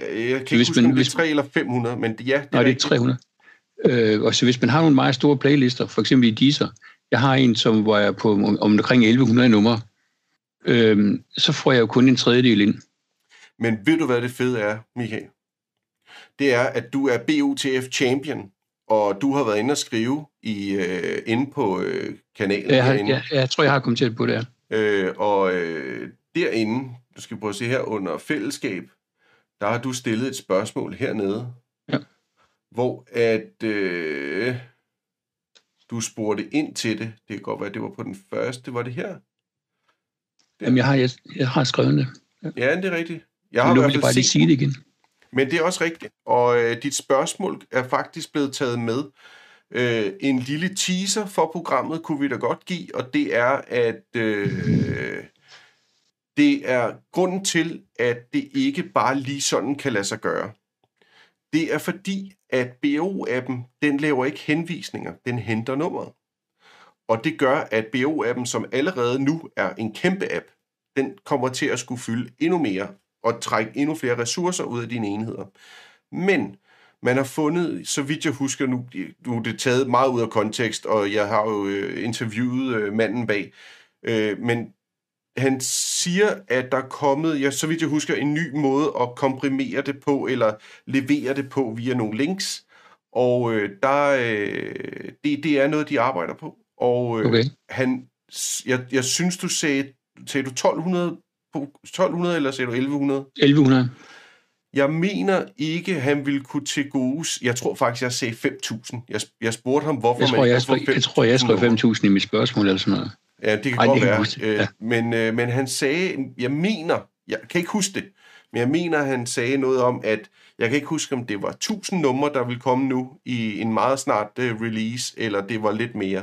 Jeg kan ikke hvis huske, man, om det er 3 eller 500, men ja, det er Nej, det er 300. Øh, og så hvis man har nogle meget store playlister, for eksempel i Deezer, jeg har en, som hvor jeg på om, omkring 1100 numre, øh, så får jeg jo kun en tredjedel ind. Men ved du, hvad det fede er, Michael? Det er, at du er BUTF champion, og du har været inde og skrive i, øh, inde på øh, kanalen. Ja, jeg, jeg, jeg tror, jeg har kommenteret på det her. Øh, og øh, derinde, du skal prøve at se her under fællesskab, der har du stillet et spørgsmål hernede, ja. hvor at øh, du spurgte ind til det. Det kan godt være, det var på den første. Var det her? Der. Jamen, jeg har, jeg, jeg har skrevet det. Ja, ja det er rigtigt. Jeg har nu vil jeg bare lige sige det igen. Men det er også rigtigt. Og øh, dit spørgsmål er faktisk blevet taget med. Øh, en lille teaser for programmet kunne vi da godt give, og det er, at øh, det er grunden til, at det ikke bare lige sådan kan lade sig gøre. Det er fordi, at BO-appen, den laver ikke henvisninger, den henter nummeret. Og det gør, at BO-appen, som allerede nu er en kæmpe app, den kommer til at skulle fylde endnu mere og trække endnu flere ressourcer ud af dine enheder. Men man har fundet, så vidt jeg husker, nu, nu er det taget meget ud af kontekst, og jeg har jo øh, interviewet øh, manden bag, øh, men han siger, at der er kommet, ja, så vidt jeg husker, en ny måde at komprimere det på, eller levere det på via nogle links, og øh, der, øh, det, det er noget, de arbejder på. Og øh, okay. han, jeg, jeg synes, du sagde, sagde du 1200 på 1200, eller sagde du 1100? 1100. Jeg mener ikke, han ville kunne til gode... Jeg tror faktisk, jeg sagde 5.000. Jeg, jeg spurgte ham, hvorfor jeg tror, man ikke jeg, skrev, jeg tror, jeg skrev 5.000 i mit spørgsmål eller sådan noget. Ja, det kan Ej, godt det være. Øh, ja. Men, øh, men han sagde... Jeg mener... Jeg kan ikke huske det. Men jeg mener, han sagde noget om, at... Jeg kan ikke huske, om det var 1000 numre, der vil komme nu i en meget snart uh, release, eller det var lidt mere.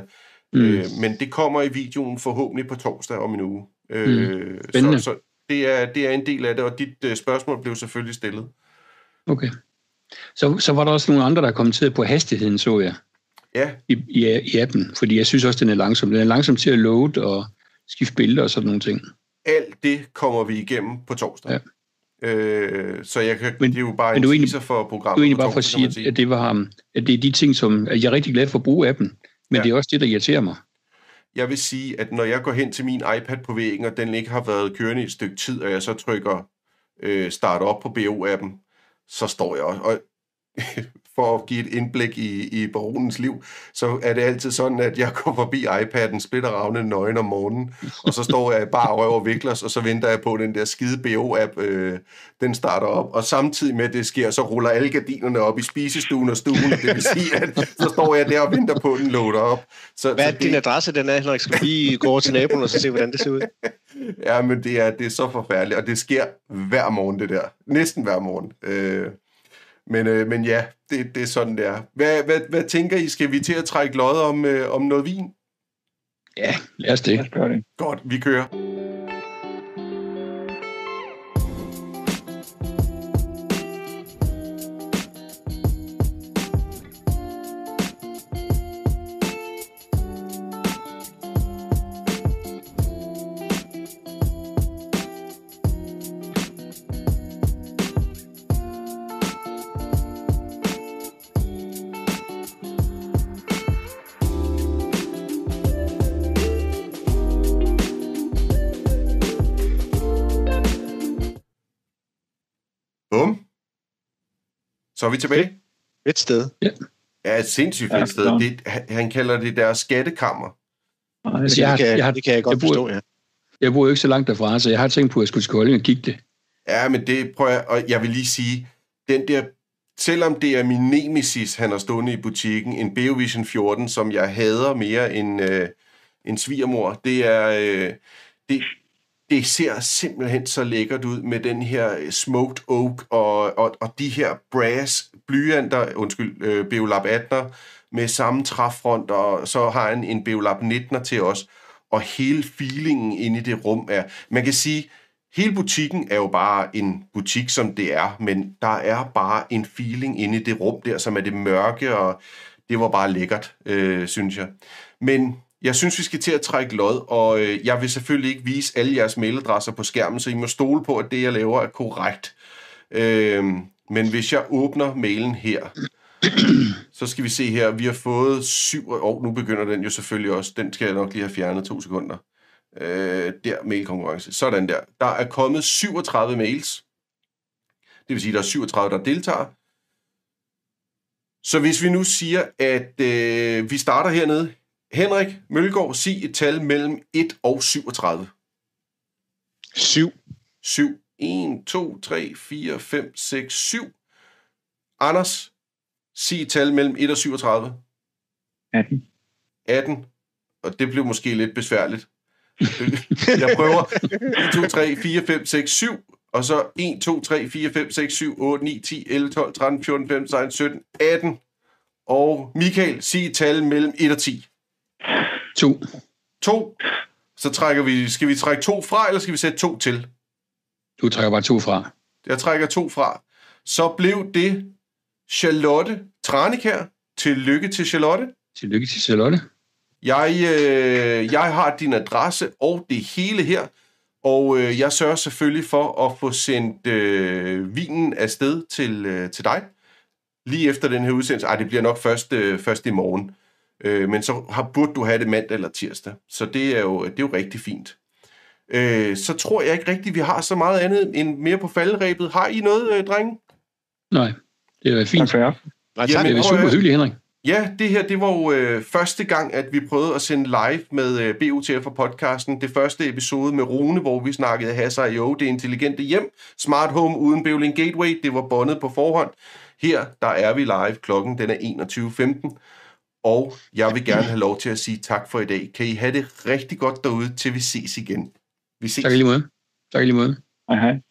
Mm. Øh, men det kommer i videoen forhåbentlig på torsdag om en uge. Øh, mm. så, så det, er, det er en del af det, og dit øh, spørgsmål blev selvfølgelig stillet. Okay. Så, så var der også nogle andre, der kommenterede på hastigheden, så jeg. Ja. I, i, i appen, fordi jeg synes også, den er langsom. Den er langsom til at load og skifte billeder og sådan nogle ting. Alt det kommer vi igennem på torsdag. Ja. Øh, så jeg kan, men, det er jo bare en teaser for programmet. Du er egentlig bare for at sige, at det, var, at det er de ting, som... At jeg er rigtig glad for at bruge appen, men ja. det er også det, der irriterer mig jeg vil sige, at når jeg går hen til min iPad på væggen, og den ikke har været kørende i et stykke tid, og jeg så trykker øh, start op på BO-appen, så står jeg også. Og for at give et indblik i, i baronens liv, så er det altid sådan, at jeg går forbi iPad'en, splitter ravne nøgen om morgenen, og så står jeg bare røv og viklers, og så venter jeg på, at den der skide BO-app, øh, den starter op. Og samtidig med, at det sker, så ruller alle gardinerne op i spisestuen og stuen, det vil sige, at så står jeg der og venter på, at den loader op. Så, Hvad er så det, din adresse, den er, Henrik? Skal lige gå over til naboen og så se, hvordan det ser ud? ja, men det er, det er så forfærdeligt, og det sker hver morgen, det der. Næsten hver morgen. Øh, men, øh, men ja, det, det er sådan, det er. Hvad, hvad, hvad tænker I? Skal vi til at trække lod om, øh, om noget vin? Ja, lad os det. Lad os det. Godt, vi kører. Så er vi tilbage. Et sted. Ja. Ja, et sindssygt fedt ja, sted. Det, han kalder det deres skattekammer. Altså, jeg, det, kan, jeg, det kan jeg godt jeg bor, forstå, ja. Jeg bor jo ikke så langt derfra, så jeg har tænkt på, at jeg skulle til Kolding og kigge det. Ja, men det prøver jeg, og jeg vil lige sige, den der, selvom det er min nemesis, han har stående i butikken, en Beovision 14, som jeg hader mere end, øh, end svigermor, det er, øh, det, det ser simpelthen så lækkert ud med den her øh, smoked oak og, og, og de her brass blyanter, undskyld, øh, Beolab 18'er med samme træfront, og så har han en Beolab 19'er til os, og hele feelingen inde i det rum er, man kan sige, hele butikken er jo bare en butik, som det er, men der er bare en feeling inde i det rum der, som er det mørke, og det var bare lækkert, øh, synes jeg. Men jeg synes, vi skal til at trække lod, og øh, jeg vil selvfølgelig ikke vise alle jeres mailadresser på skærmen, så I må stole på, at det, jeg laver, er korrekt. Øh, men hvis jeg åbner mailen her, så skal vi se her, vi har fået syv, og oh, nu begynder den jo selvfølgelig også, den skal jeg nok lige have fjernet to sekunder. Øh, der, mailkonkurrence. Sådan der. Der er kommet 37 mails. Det vil sige, der er 37, der deltager. Så hvis vi nu siger, at øh, vi starter hernede Henrik Mølgaard, sig et tal mellem 1 og 37. 7. 7. 1, 2, 3, 4, 5, 6, 7. Anders, sig et tal mellem 1 og 37. 18. 18. Og det blev måske lidt besværligt. Jeg prøver 1, 2, 3, 4, 5, 6, 7. Og så 1, 2, 3, 4, 5, 6, 7, 8, 9, 10, 11, 12, 13, 14, 15, 16, 17, 18. Og Michael, sig et tal mellem 1 og 10. To. To. Så trækker vi, skal vi trække to fra, eller skal vi sætte to til? Du trækker bare to fra. Jeg trækker to fra. Så blev det Charlotte Tranik her. Tillykke til Charlotte. Tillykke til Charlotte. Jeg, øh, jeg har din adresse og det hele her, og øh, jeg sørger selvfølgelig for at få sendt øh, vinen afsted til, øh, til dig. Lige efter den her udsendelse. Ej, det bliver nok først, øh, først i morgen. Øh, men så har, burde du have det mandag eller tirsdag. Så det er jo, det er jo rigtig fint. Øh, så tror jeg ikke rigtigt, vi har så meget andet end mere på faldrebet. Har I noget, øh, drenge? Nej, det er fint. Tak Nej, tak. det er super hyggeligt, Henrik. Ja, det her det var jo øh, første gang, at vi prøvede at sende live med øh, BUTF for podcasten. Det første episode med Rune, hvor vi snakkede Hasser IO, det intelligente hjem, smart home uden Bevling Gateway. Det var bondet på forhånd. Her, der er vi live. Klokken den er 21.15. Og jeg vil gerne have lov til at sige tak for i dag. Kan I have det rigtig godt derude, til vi ses igen. Vi ses. Tak lige måde. Tak lige måde. Hej hej.